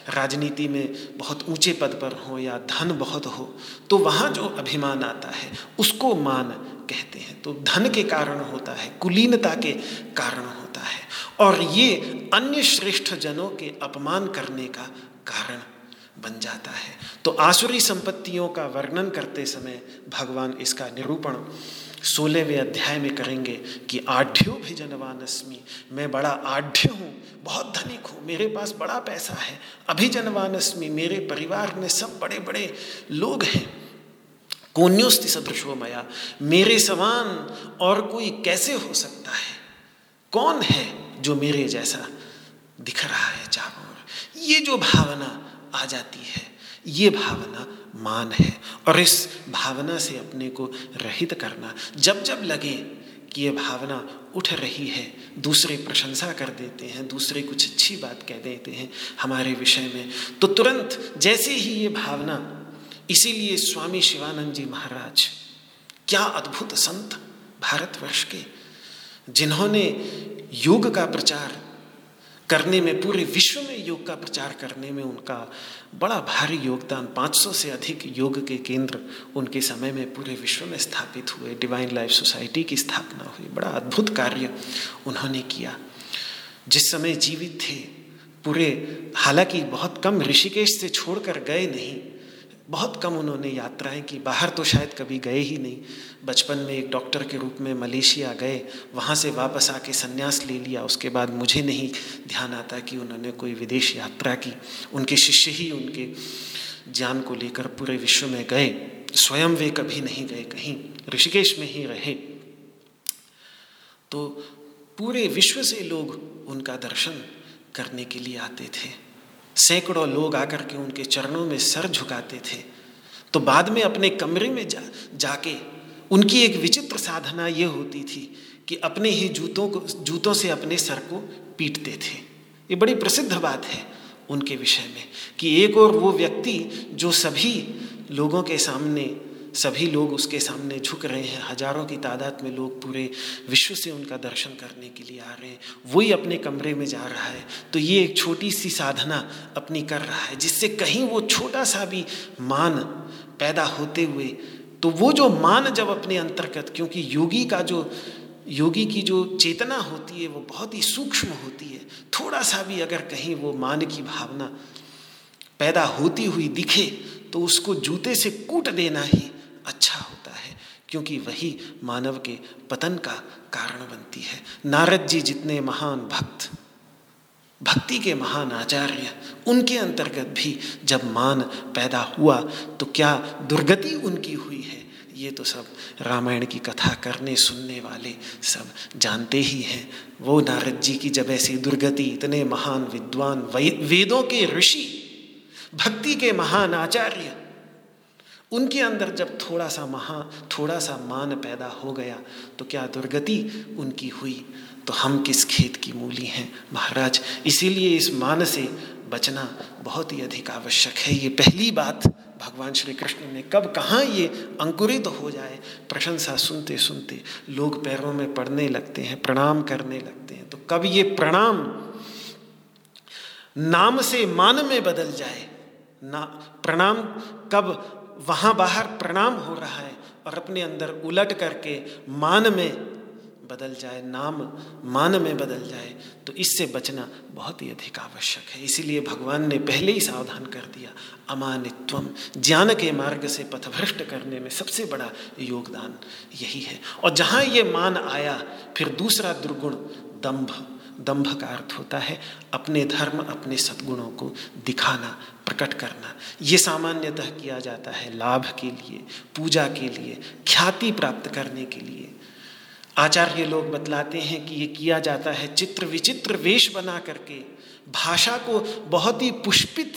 राजनीति में बहुत ऊँचे पद पर हो या धन बहुत हो तो वहाँ जो अभिमान आता है, उसको मान कहते हैं। तो धन के कारण होता है, कुलीनता के कारण होता है। और ये अन्य श्रेष्ठ जनों के अपमान करने का कारण बन जाता है। तो आसुरी संपत्तियों का वर्णन करते समय भगवान इसका निरूपण सोलहवें अध्याय में करेंगे कि आढ़्यो भी जनवानस्मी मैं बड़ा आढ़्य हूँ, बहुत धनिक हूँ, मेरे पास बड़ा पैसा है, अभिजनवानस्मी, मेरे परिवार में सब बड़े बड़े लोग हैं। कोन्योस्ति सदृशो मया, मेरे समान और कोई कैसे हो सकता है? कौन है जो मेरे जैसा दिख रहा है चारों ये जो भावना आ जाती है। ये भावना मान है और इस भावना से अपने को रहित करना। जब जब लगे कि ये भावना उठ रही है, दूसरे प्रशंसा कर देते हैं, दूसरे कुछ अच्छी बात कह देते हैं हमारे विषय में तो तुरंत जैसे ही ये भावना, इसीलिए स्वामी शिवानंद जी महाराज, क्या अद्भुत संत भारतवर्ष के, जिन्होंने योग का प्रचार करने में, पूरे विश्व में योग का प्रचार करने में उनका बड़ा भारी योगदान 500 से अधिक योग के केंद्र उनके समय में पूरे विश्व में स्थापित हुए। डिवाइन लाइफ सोसाइटी की स्थापना हुई। बड़ा अद्भुत कार्य उन्होंने किया। जिस समय जीवित थे, पूरे, हालाँकि बहुत कम ऋषिकेश से छोड़कर गए नहीं बहुत कम उन्होंने यात्राएँ की। बाहर तो शायद कभी गए ही नहीं। बचपन में एक डॉक्टर के रूप में मलेशिया गए। वहाँ से वापस आके संन्यास ले लिया। उसके बाद मुझे नहीं ध्यान आता कि उन्होंने कोई विदेश यात्रा की। उनके शिष्य ही उनके ज्ञान को लेकर पूरे विश्व में गए। स्वयं वे कभी नहीं गए कहीं। ऋषिकेश में ही रहे। तो पूरे विश्व से लोग उनका दर्शन करने के लिए आते थे। सैकड़ों लोग आकर के उनके चरणों में सर झुकाते थे। तो बाद में अपने कमरे में जा, जाके उनकी एक विचित्र साधना ये होती थी कि अपने ही जूतों को, जूतों से अपने सर को पीटते थे। ये बड़ी प्रसिद्ध बात है उनके विषय में कि एक और वो व्यक्ति जो सभी लोगों के सामने सभी लोग उसके सामने झुक रहे हैं। हज़ारों की तादाद में लोग पूरे विश्व से उनका दर्शन करने के लिए आ रहे हैं। वही अपने कमरे में जा रहा है। तो ये एक छोटी सी साधना अपनी कर रहा है, जिससे कहीं वो छोटा सा भी मान पैदा होते हुए तो वो जो मान जब अपने अंतर्गत, क्योंकि योगी का जो, योगी की जो चेतना होती है, वो बहुत ही सूक्ष्म होती है। थोड़ा सा भी अगर कहीं वो मान की भावना पैदा होती हुई दिखे तो उसको जूते से कूट देना ही अच्छा होता है, क्योंकि वही मानव के पतन का कारण बनती है। नारद जी जितने महान भक्त, भक्ति के महान आचार्य, उनके अंतर्गत भी जब मान पैदा हुआ तो क्या दुर्गति उनकी हुई है? ये तो सब रामायण की कथा करने, सुनने वाले सब जानते ही हैं। वो नारद जी की जब ऐसी दुर्गति, इतने महान विद्वान वेदों के ऋषि, भक्ति के महान आचार्य उनके अंदर जब थोड़ा सा महा, थोड़ा सा मान पैदा हो गया तो क्या दुर्गति उनकी हुई? तो हम किस खेत की मूली हैं? महाराज, इसीलिए इस मान से बचना बहुत ही अधिक आवश्यक है। ये पहली बात भगवान श्री कृष्ण ने कब, कहाँ ये अंकुरित तो हो जाए? प्रशंसा सुनते सुनते लोग पैरों में पड़ने लगते हैं, प्रणाम करने लगते हैं। तो कब ये प्रणाम नाम से मान में बदल जाए? ना, प्रणाम कब वहाँ बाहर प्रणाम हो रहा है और अपने अंदर उलट करके मान में बदल जाए, नाम, मान में बदल जाए तो इससे बचना बहुत ही अधिक आवश्यक है। इसीलिए भगवान ने पहले ही सावधान कर दिया, अमानित्वम, ज्ञान के मार्ग से पथभ्रष्ट करने में सबसे बड़ा योगदान यही है। और जहाँ ये मान आया, फिर दूसरा दुर्गुण, दंभ। दंभ का अर्थ होता है अपने धर्म, अपने सद्गुणों को दिखाना, प्रकट करना। ये सामान्यतः किया जाता है लाभ के लिए, पूजा के लिए, ख्याति प्राप्त करने के लिए। आचार्य लोग बतलाते हैं कि ये किया जाता है चित्र विचित्र वेश बना करके, भाषा को बहुत ही पुष्पित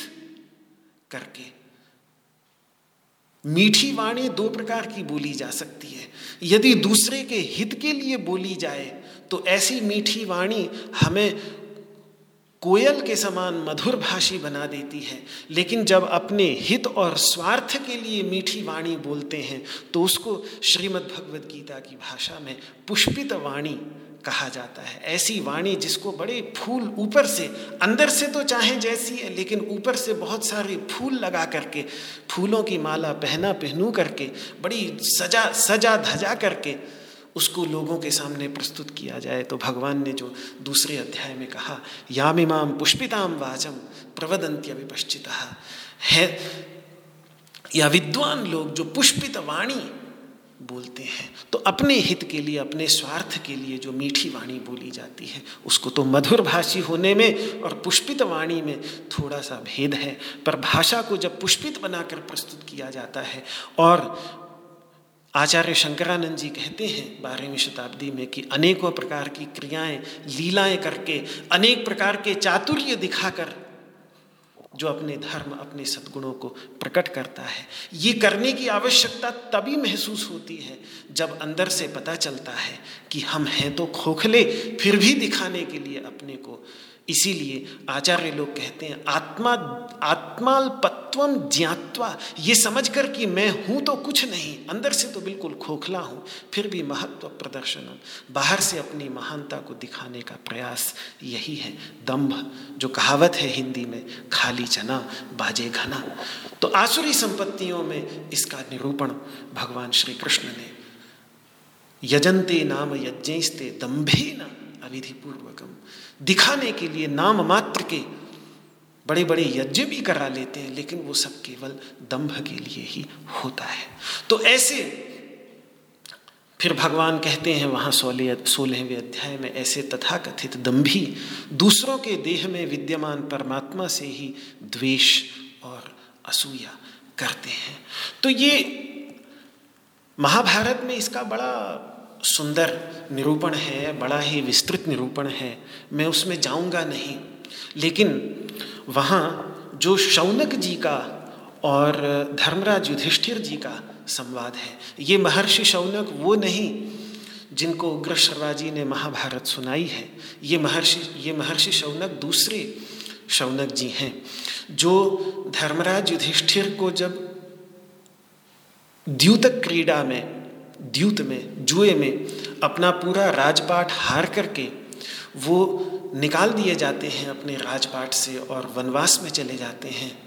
करके। मीठी वाणी दो प्रकार की बोली जा सकती है। यदि दूसरे के हित के लिए बोली जाए तो ऐसी मीठी वाणी हमें कोयल के समान मधुर भाषी बना देती है। लेकिन जब अपने हित और स्वार्थ के लिए मीठी वाणी बोलते हैं तो उसको श्रीमद् भगवद गीता की भाषा में पुष्पित वाणी कहा जाता है। ऐसी वाणी जिसको बड़े फूल ऊपर से, अंदर से तो चाहे जैसी है, लेकिन ऊपर से बहुत सारे फूल लगा करके, फूलों की माला पहना पहनू करके, बड़ी सजा सजा धजा करके उसको लोगों के सामने प्रस्तुत किया जाए। तो भगवान ने जो दूसरे अध्याय में कहा यामिमाम पुष्पिताम वाचम प्रवदंत्य विपश्चित। है, या विद्वान लोग जो पुष्पित वाणी बोलते हैं तो अपने हित के लिए, अपने स्वार्थ के लिए जो मीठी वाणी बोली जाती है, उसको तो मधुर भाषी होने में और पुष्पित वाणी में थोड़ा सा भेद है। पर भाषा को जब पुष्पित बनाकर प्रस्तुत किया जाता है और आचार्य शंकरानंद जी कहते हैं बारहवीं शताब्दी में कि अनेकों प्रकार की क्रियाएँ, लीलाएँ करके, अनेक प्रकार के चातुर्य दिखाकर जो अपने धर्म, अपने सद्गुणों को प्रकट करता है। ये करने की आवश्यकता तभी महसूस होती है जब अंदर से पता चलता है कि हम हैं तो खोखले, फिर भी दिखाने के लिए अपने को इसीलिए आचार्य लोग कहते हैं, आत्मा आत्माल्पत्वम ज्ञात्वा। ये समझ कर कि मैं हूँ तो कुछ नहीं, अंदर से तो बिल्कुल खोखला हूँ, फिर भी महत्व प्रदर्शन बाहर से अपनी महानता को दिखाने का प्रयास यही है। दम्भ जो कहावत है हिंदी में, खाली चना, बाजे घना। तो आसुरी संपत्तियों में इसका निरूपण भगवान श्री कृष्ण ने। यजंते नाम यज्ञस्ते दम्भे न अविधिपूर्वकम। दिखाने के लिए नाम मात्र के बड़े बड़े यज्ञ भी करा लेते हैं, लेकिन वो सब केवल दंभ के लिए ही होता है। तो ऐसे फिर भगवान कहते हैं वहाँ सोलह, सोलहवें अध्याय में, ऐसे तथाकथित दम्भी दूसरों के देह में विद्यमान परमात्मा से ही द्वेष और असूया करते हैं। तो ये महाभारत में इसका बड़ा सुंदर निरूपण है, बड़ा ही विस्तृत निरूपण है, मैं उसमें जाऊँगा नहीं। लेकिन वहाँ जो शौनक जी का और धर्मराज युधिष्ठिर जी का संवाद है, ये महर्षि शौनक वो नहीं जिनको उग्र शर्वाजी ने महाभारत सुनाई है, ये महर्षि ये महर्षि शौनक दूसरे शौनक जी हैं, जो धर्मराज युधिष्ठिर को जब द्यूतक क्रीड़ा में द्यूत में, जुए में अपना पूरा राजपाट हार करके वो निकाल दिए जाते हैं अपने राजपाट से और वनवास में चले जाते हैं।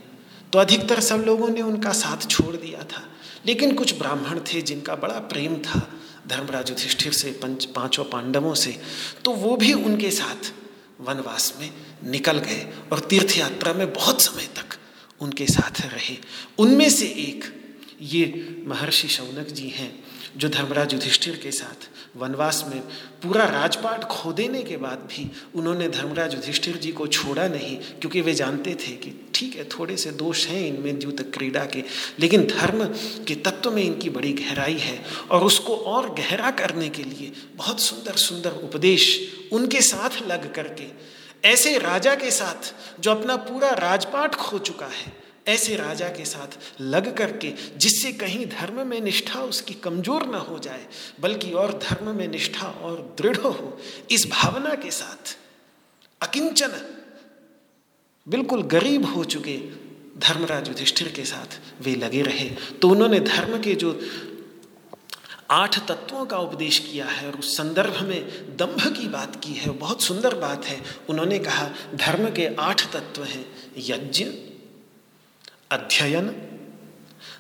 तो अधिकतर सब लोगों ने उनका साथ छोड़ दिया था। लेकिन कुछ ब्राह्मण थे जिनका बड़ा प्रेम था धर्मराज युधिष्ठिर से, पंच, पाँचों पांडवों से। तो वो भी उनके साथ वनवास में निकल गए और तीर्थ यात्रा में बहुत समय तक उनके साथ रहे। उनमें से एक, ये महर्षि शौनक जी हैं। जो धर्मराज युधिष्ठिर के साथ वनवास में पूरा राजपाट खो देने के बाद भी उन्होंने धर्मराज युधिष्ठिर जी को छोड़ा नहीं, क्योंकि वे जानते थे कि ठीक है, थोड़े से दोष हैं इनमें द्यूत क्रीड़ा के, लेकिन धर्म के तत्व में इनकी बड़ी गहराई है और उसको और गहरा करने के लिए बहुत सुंदर सुंदर उपदेश उनके साथ लग करके, ऐसे राजा के साथ जो अपना पूरा राजपाट खो चुका है ऐसे राजा के साथ लग करके, जिससे कहीं धर्म में निष्ठा उसकी कमज़ोर ना हो जाए, बल्कि और धर्म में निष्ठा और दृढ़ हो, इस भावना के साथ अकिंचन बिल्कुल गरीब हो चुके धर्मराज युधिष्ठिर के साथ वे लगे रहे। तो उन्होंने धर्म के जो आठ तत्वों का उपदेश किया है और उस संदर्भ में दंभ की बात की है, बहुत सुंदर बात है। उन्होंने कहा, धर्म के आठ तत्व हैं, यज्ञ अध्ययन,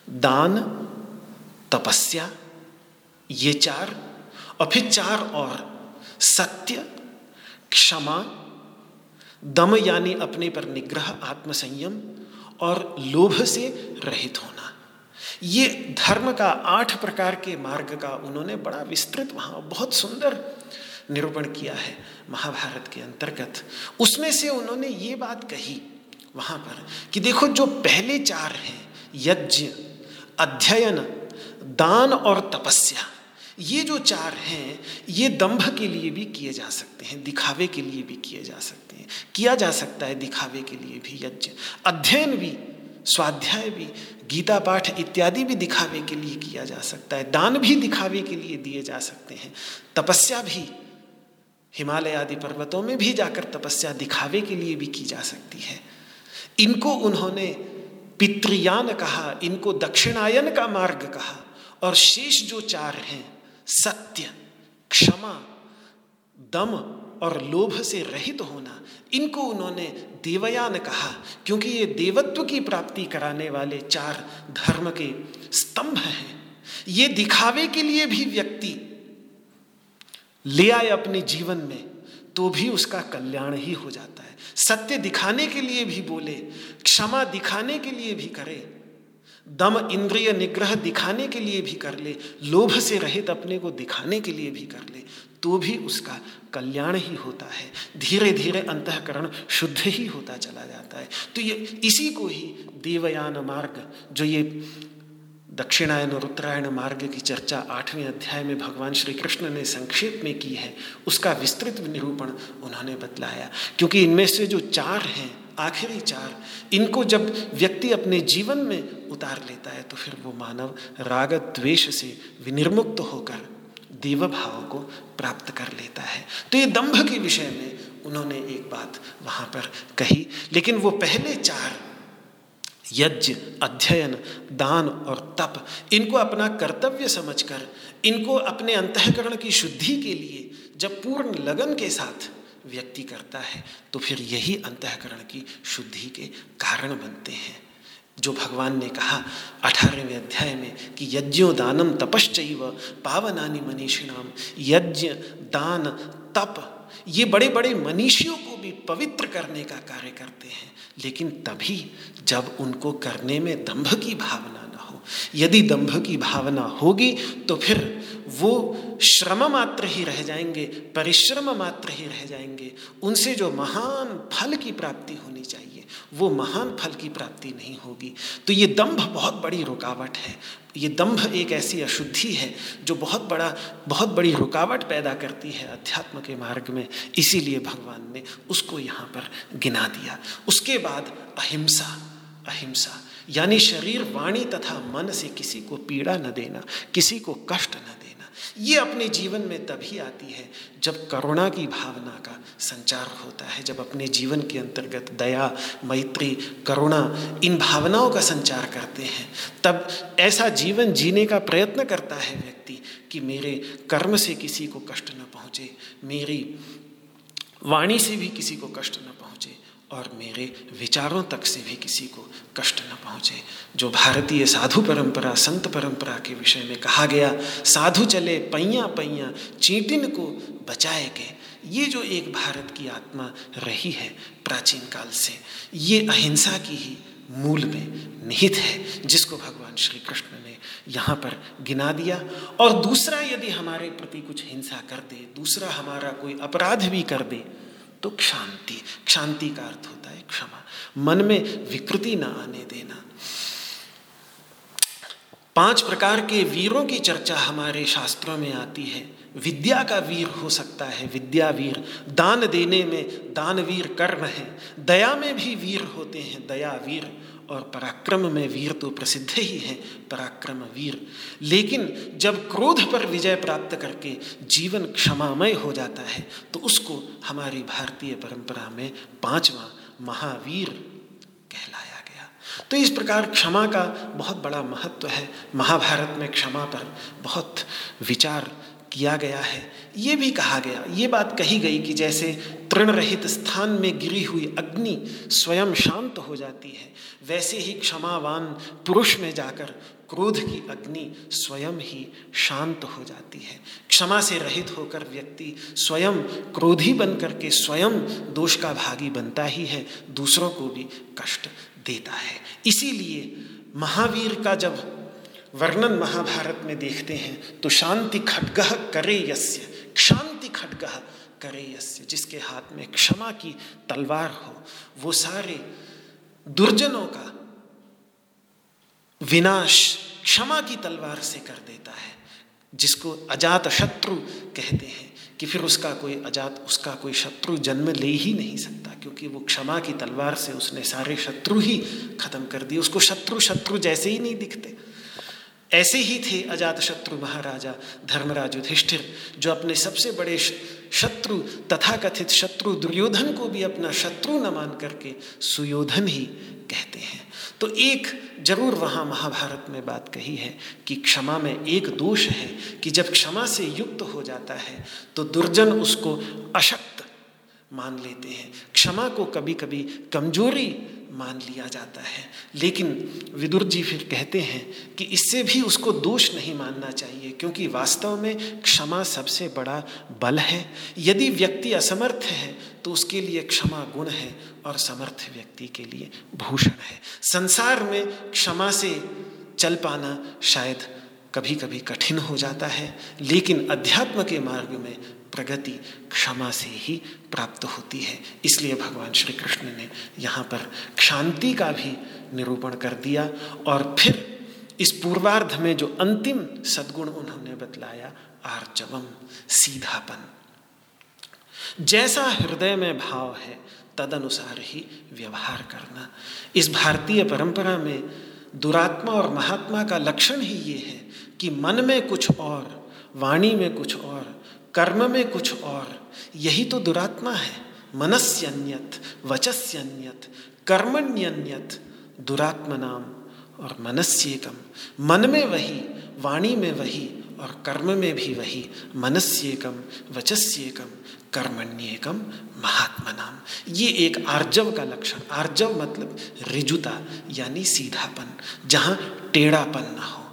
दान, तपस्या, ये चार, और फिर चार और, सत्य, क्षमा, दम यानी अपने पर निग्रह, आत्मसंयम, और लोभ से रहित होना। ये धर्म का आठ प्रकार के मार्ग का उन्होंने बड़ा विस्तृत, वहाँ बहुत सुंदर निरूपण किया है महाभारत के अंतर्गत। उसमें से उन्होंने ये बात कही वहाँ पर, कि देखो जो पहले चार हैं, यज्ञ, अध्ययन, दान और तपस्या, ये जो चार हैं, ये दंभ के लिए भी किए जा सकते हैं, दिखावे के लिए भी किए जा सकते हैं, किया जा सकता है दिखावे के लिए भी यज्ञ, अध्ययन भी, स्वाध्याय भी, गीता पाठ इत्यादि भी दिखावे के लिए किया जा सकता है, दान भी दिखावे के लिए दिए जा सकते हैं, तपस्या भी, हिमालय आदि पर्वतों में भी जाकर तपस्या दिखावे के लिए भी की जा सकती है। इनको उन्होंने पितृयान कहा, इनको दक्षिणायन का मार्ग कहा। और शेष जो चार हैं, सत्य, क्षमा, दम और लोभ से रहित होना, इनको उन्होंने देवयान कहा, क्योंकि ये देवत्व की प्राप्ति कराने वाले चार धर्म के स्तंभ हैं। ये दिखावे के लिए भी व्यक्ति ले आए अपने जीवन में तो भी उसका कल्याण ही हो जाता है। सत्य दिखाने के लिए भी बोले, क्षमा दिखाने के लिए भी करे, दम इंद्रिय निग्रह दिखाने के लिए भी कर ले, लोभ से रहित अपने को दिखाने के लिए भी कर ले तो भी उसका कल्याण ही होता है। धीरे धीरे अंतकरण शुद्ध ही होता चला जाता है। तो ये इसी को ही देवयान मार्ग, जो ये दक्षिणायन और उत्तरायण मार्ग की चर्चा आठवें अध्याय में भगवान श्री कृष्ण ने संक्षेप में की है। उसका विस्तृत निरूपण उन्होंने बतलाया। क्योंकि इनमें से जो चार हैं, आखिरी चार, इनको जब व्यक्ति अपने जीवन में उतार लेता है तो फिर वो मानव राग द्वेष से विनिर्मुक्त होकर देव भाव को प्राप्त कर लेता है। तो ये दंभ के विषय में उन्होंने एक बात वहाँ पर कही। लेकिन वो पहले चार यज्ञ, अध्ययन, दान और तप, इनको अपना कर्तव्य समझकर, इनको अपने अंतकरण की शुद्धि के लिए जब पूर्ण लगन के साथ व्यक्ति करता है तो फिर यही अंतकरण की शुद्धि के कारण बनते हैं। जो भगवान ने कहा अठारहवें अध्याय में कि यज्ञो दानम तपश्चैव पावनानी मनीषिणाम यज्ञ, दान, तप, ये बड़े बड़े मनीषियों को भी पवित्र करने का कार्य करते हैं। लेकिन तभी जब उनको करने में दंभ की भावना ना हो। यदि दंभ की भावना होगी तो फिर वो श्रम मात्र ही रह जाएँगे, परिश्रम मात्र ही रह जाएँगे। उनसे जो महान फल की प्राप्ति होनी चाहिए, वो महान फल की प्राप्ति नहीं होगी। तो ये दंभ बहुत बड़ी रुकावट है। ये दंभ एक ऐसी अशुद्धि है, जो बहुत बड़ा, बहुत बड़ी रुकावट पैदा करती है अध्यात्म के मार्ग में। इसीलिए भगवान ने उसको यहाँ पर गिना दिया। उसके बाद अहिंसा। अहिंसा, यानी शरीर, वाणी तथा मन से किसी को पीड़ा न देना, किसी को कष्ट न देना, ये अपने जीवन में तभी आती है जब करुणा की भावना का संचार होता है, जब अपने जीवन के अंतर्गत दया, मैत्री, करुणा, इन भावनाओं का संचार करते हैं। तब ऐसा जीवन जीने का प्रयत्न करता है व्यक्ति कि मेरे कर्म से किसी को कष्ट न पहुँचे, मेरी वाणी से भी किसी को कष्ट न पहुँचे और मेरे विचारों तक से भी किसी को कष्ट न पहुँचे। जो भारतीय साधु परंपरा, संत परंपरा के विषय में कहा गया, साधु चले पैया पैया, चीटिन को बचाए के ये जो एक भारत की आत्मा रही है प्राचीन काल से, ये अहिंसा की ही मूल में निहित है, जिसको भगवान श्री कृष्ण ने यहाँ पर गिना दिया। और दूसरा यदि हमारे प्रति कुछ हिंसा कर दे, दूसरा हमारा कोई अपराध भी कर दे तो क्षांति क्षांति का अर्थ होता है क्षमा। मन में विकृति ना आने देना। पाँच प्रकार के वीरों की चर्चा हमारे शास्त्रों में आती है। विद्या का वीर हो सकता है विद्या वीर दान देने में दानवीर कर्म है। दया में भी वीर होते हैं दया वीर और पराक्रम में वीर तो प्रसिद्ध ही है, पराक्रम वीर। लेकिन जब क्रोध पर विजय प्राप्त करके जीवन क्षमामय हो जाता है तो उसको हमारी भारतीय परंपरा में पांचवा महावीर कहलाया गया। तो इस प्रकार क्षमा का बहुत बड़ा महत्व है। महाभारत में क्षमा पर बहुत विचार किया गया है। ये भी कहा गया। ये बात कही गई कि जैसे तृण रहित स्थान में गिरी हुई अग्नि स्वयं शांत हो जाती है, वैसे ही क्षमावान पुरुष में जाकर क्रोध की अग्नि स्वयं ही शांत हो जाती है। क्षमा से रहित होकर व्यक्ति स्वयं क्रोधी बन करके स्वयं दोष का भागी बनता ही है, दूसरों को भी कष्ट देता है। इसीलिए महावीर का जब वर्णन महाभारत में देखते हैं तो शांति खड्ग करे यस्य शांति खड्ग करे यस्य, जिसके हाथ में क्षमा की तलवार हो। वो सारे दुर्जनों का विनाश क्षमा की तलवार से कर देता है, जिसको अजात शत्रु कहते हैं, कि फिर उसका कोई अजात, उसका कोई शत्रु जन्म ले ही नहीं सकता, क्योंकि वो क्षमा की तलवार से उसने सारे शत्रु ही खत्म कर दिए। उसको शत्रु शत्रु जैसे ही नहीं दिखते। ऐसे ही थे अजात शत्रु महाराजा धर्मराज युधिष्ठिर जो अपने सबसे बड़े शत्रु तथा कथित शत्रु दुर्योधन को भी अपना शत्रु न मान करके सुयोधन ही कहते हैं। तो एक ज़रूर वहाँ महाभारत में बात कही है कि क्षमा में एक दोष है कि जब क्षमा से युक्त हो जाता है तो दुर्जन उसको अशक्त मान लेते हैं। क्षमा को कभी कभी कमज़ोरी मान लिया जाता है। लेकिन विदुर जी फिर कहते हैं कि इससे भी उसको दोष नहीं मानना चाहिए, क्योंकि वास्तव में क्षमा सबसे बड़ा बल है। यदि व्यक्ति असमर्थ है तो उसके लिए क्षमा गुण है और समर्थ व्यक्ति के लिए भूषण है। संसार में क्षमा से चल पाना शायद कभी कभी कठिन हो जाता है, लेकिन अध्यात्म के मार्ग में प्रगति क्षमा से ही प्राप्त होती है। इसलिए भगवान श्री कृष्ण ने यहाँ पर क्षांति का भी निरूपण कर दिया और फिर इस पूर्वार्ध में जो अंतिम सद्गुण उन्होंने बतलाया, आर्जवम, सीधापन। जैसा हृदय में भाव है, तदनुसार ही व्यवहार करना। इस भारतीय परंपरा में दुरात्मा और महात्मा का लक्षण ही ये है कि मन में कुछ और, वाणी में कुछ और कर्म में कुछ और। यही तो दुरात्मा है। मनस्यन्यत, वचस्यन्यत, कर्मण्यन्यत दुरात्म नाम और मनस्येकम। मन में वही, वाणी में वही और कर्म में भी वही। मनस्येकम, वचस्येकम, कर्मण्येकम महात्मा नाम ये एक आर्जव का लक्षण। आर्जव मतलब रिजुता यानी सीधापन, जहाँ टेढ़ापन ना हो।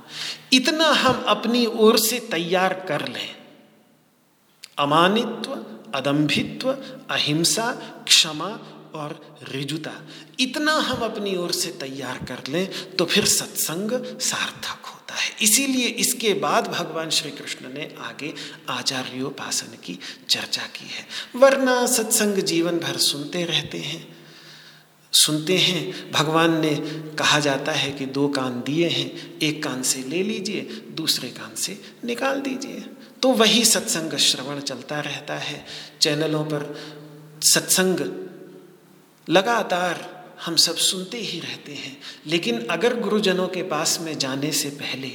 इतना हम अपनी ओर से तैयार कर लें। अमानित्व, अदम्भित्व, अहिंसा, क्षमा और रिजुता इतना हम अपनी ओर से तैयार कर लें तो फिर सत्संग सार्थक होता है। इसीलिए इसके बाद भगवान श्री कृष्ण ने आगे आचार्योपासन की चर्चा की है। वरना सत्संग जीवन भर सुनते रहते हैं। सुनते हैं। भगवान ने कहा जाता है कि दो कान दिए हैं, एक कान से ले लीजिए, दूसरे कान से निकाल दीजिए। तो वही सत्संग श्रवण चलता रहता है। चैनलों पर सत्संग लगातार हम सब सुनते ही रहते हैं। लेकिन अगर गुरुजनों के पास में जाने से पहले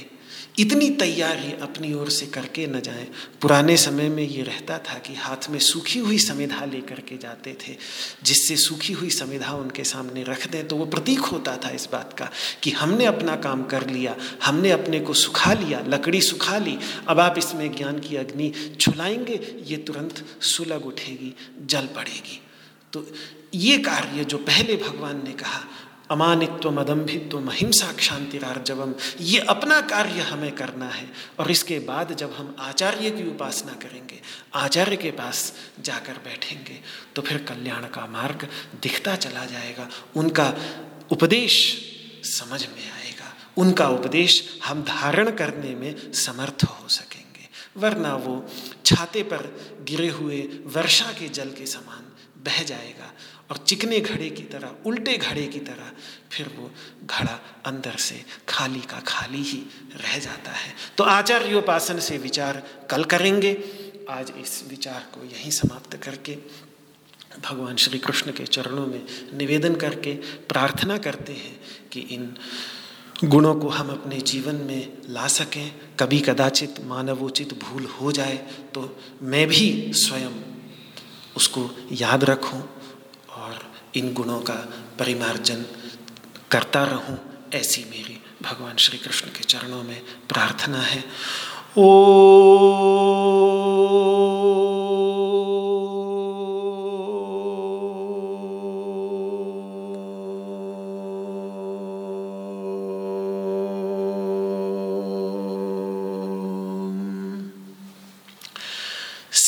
इतनी तैयारी अपनी ओर से करके न जाएँ। पुराने समय में ये रहता था कि हाथ में सूखी हुई समिधा लेकर के जाते थे। जिससे सूखी हुई समिधा उनके सामने रख दें तो वो प्रतीक होता था इस बात का कि हमने अपना काम कर लिया, हमने अपने को सुखा लिया, लकड़ी सुखा ली। अब आप इसमें ज्ञान की अग्नि छुलाएँगे, ये तुरंत सुलग उठेगी, जल पड़ेगी। तो ये कार्य जो पहले भगवान ने कहा अमानित्व मदम्भित्व महिंसा क्षांतिरार्जवम ये अपना कार्य हमें करना है, और इसके बाद जब हम आचार्य की उपासना करेंगे, आचार्य के पास जाकर बैठेंगे तो फिर कल्याण का मार्ग दिखता चला जाएगा। उनका उपदेश समझ में आएगा। उनका उपदेश हम धारण करने में समर्थ हो सकेंगे। वरना वो छाते पर गिरे हुए वर्षा के जल के समान बह जाएगा और चिकने घड़े की तरह, उल्टे घड़े की तरह फिर वो घड़ा अंदर से खाली का खाली ही रह जाता है। तो आचार्योपासन से विचार कल करेंगे। आज इस विचार को यहीं समाप्त करके भगवान श्री कृष्ण के चरणों में निवेदन करके प्रार्थना करते हैं कि इन गुणों को हम अपने जीवन में ला सकें। कभी कदाचित मानवोचित भूल हो जाए तो मैं भी स्वयं उसको याद रखूँ और इन गुणों का परिमार्जन करता रहूँ, ऐसी मेरी भगवान श्री कृष्ण के चरणों में प्रार्थना है। ओ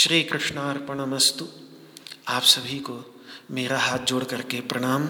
श्री कृष्णार्पणमस्तु आप सभी को मेरा हाथ जोड़ करके प्रणाम।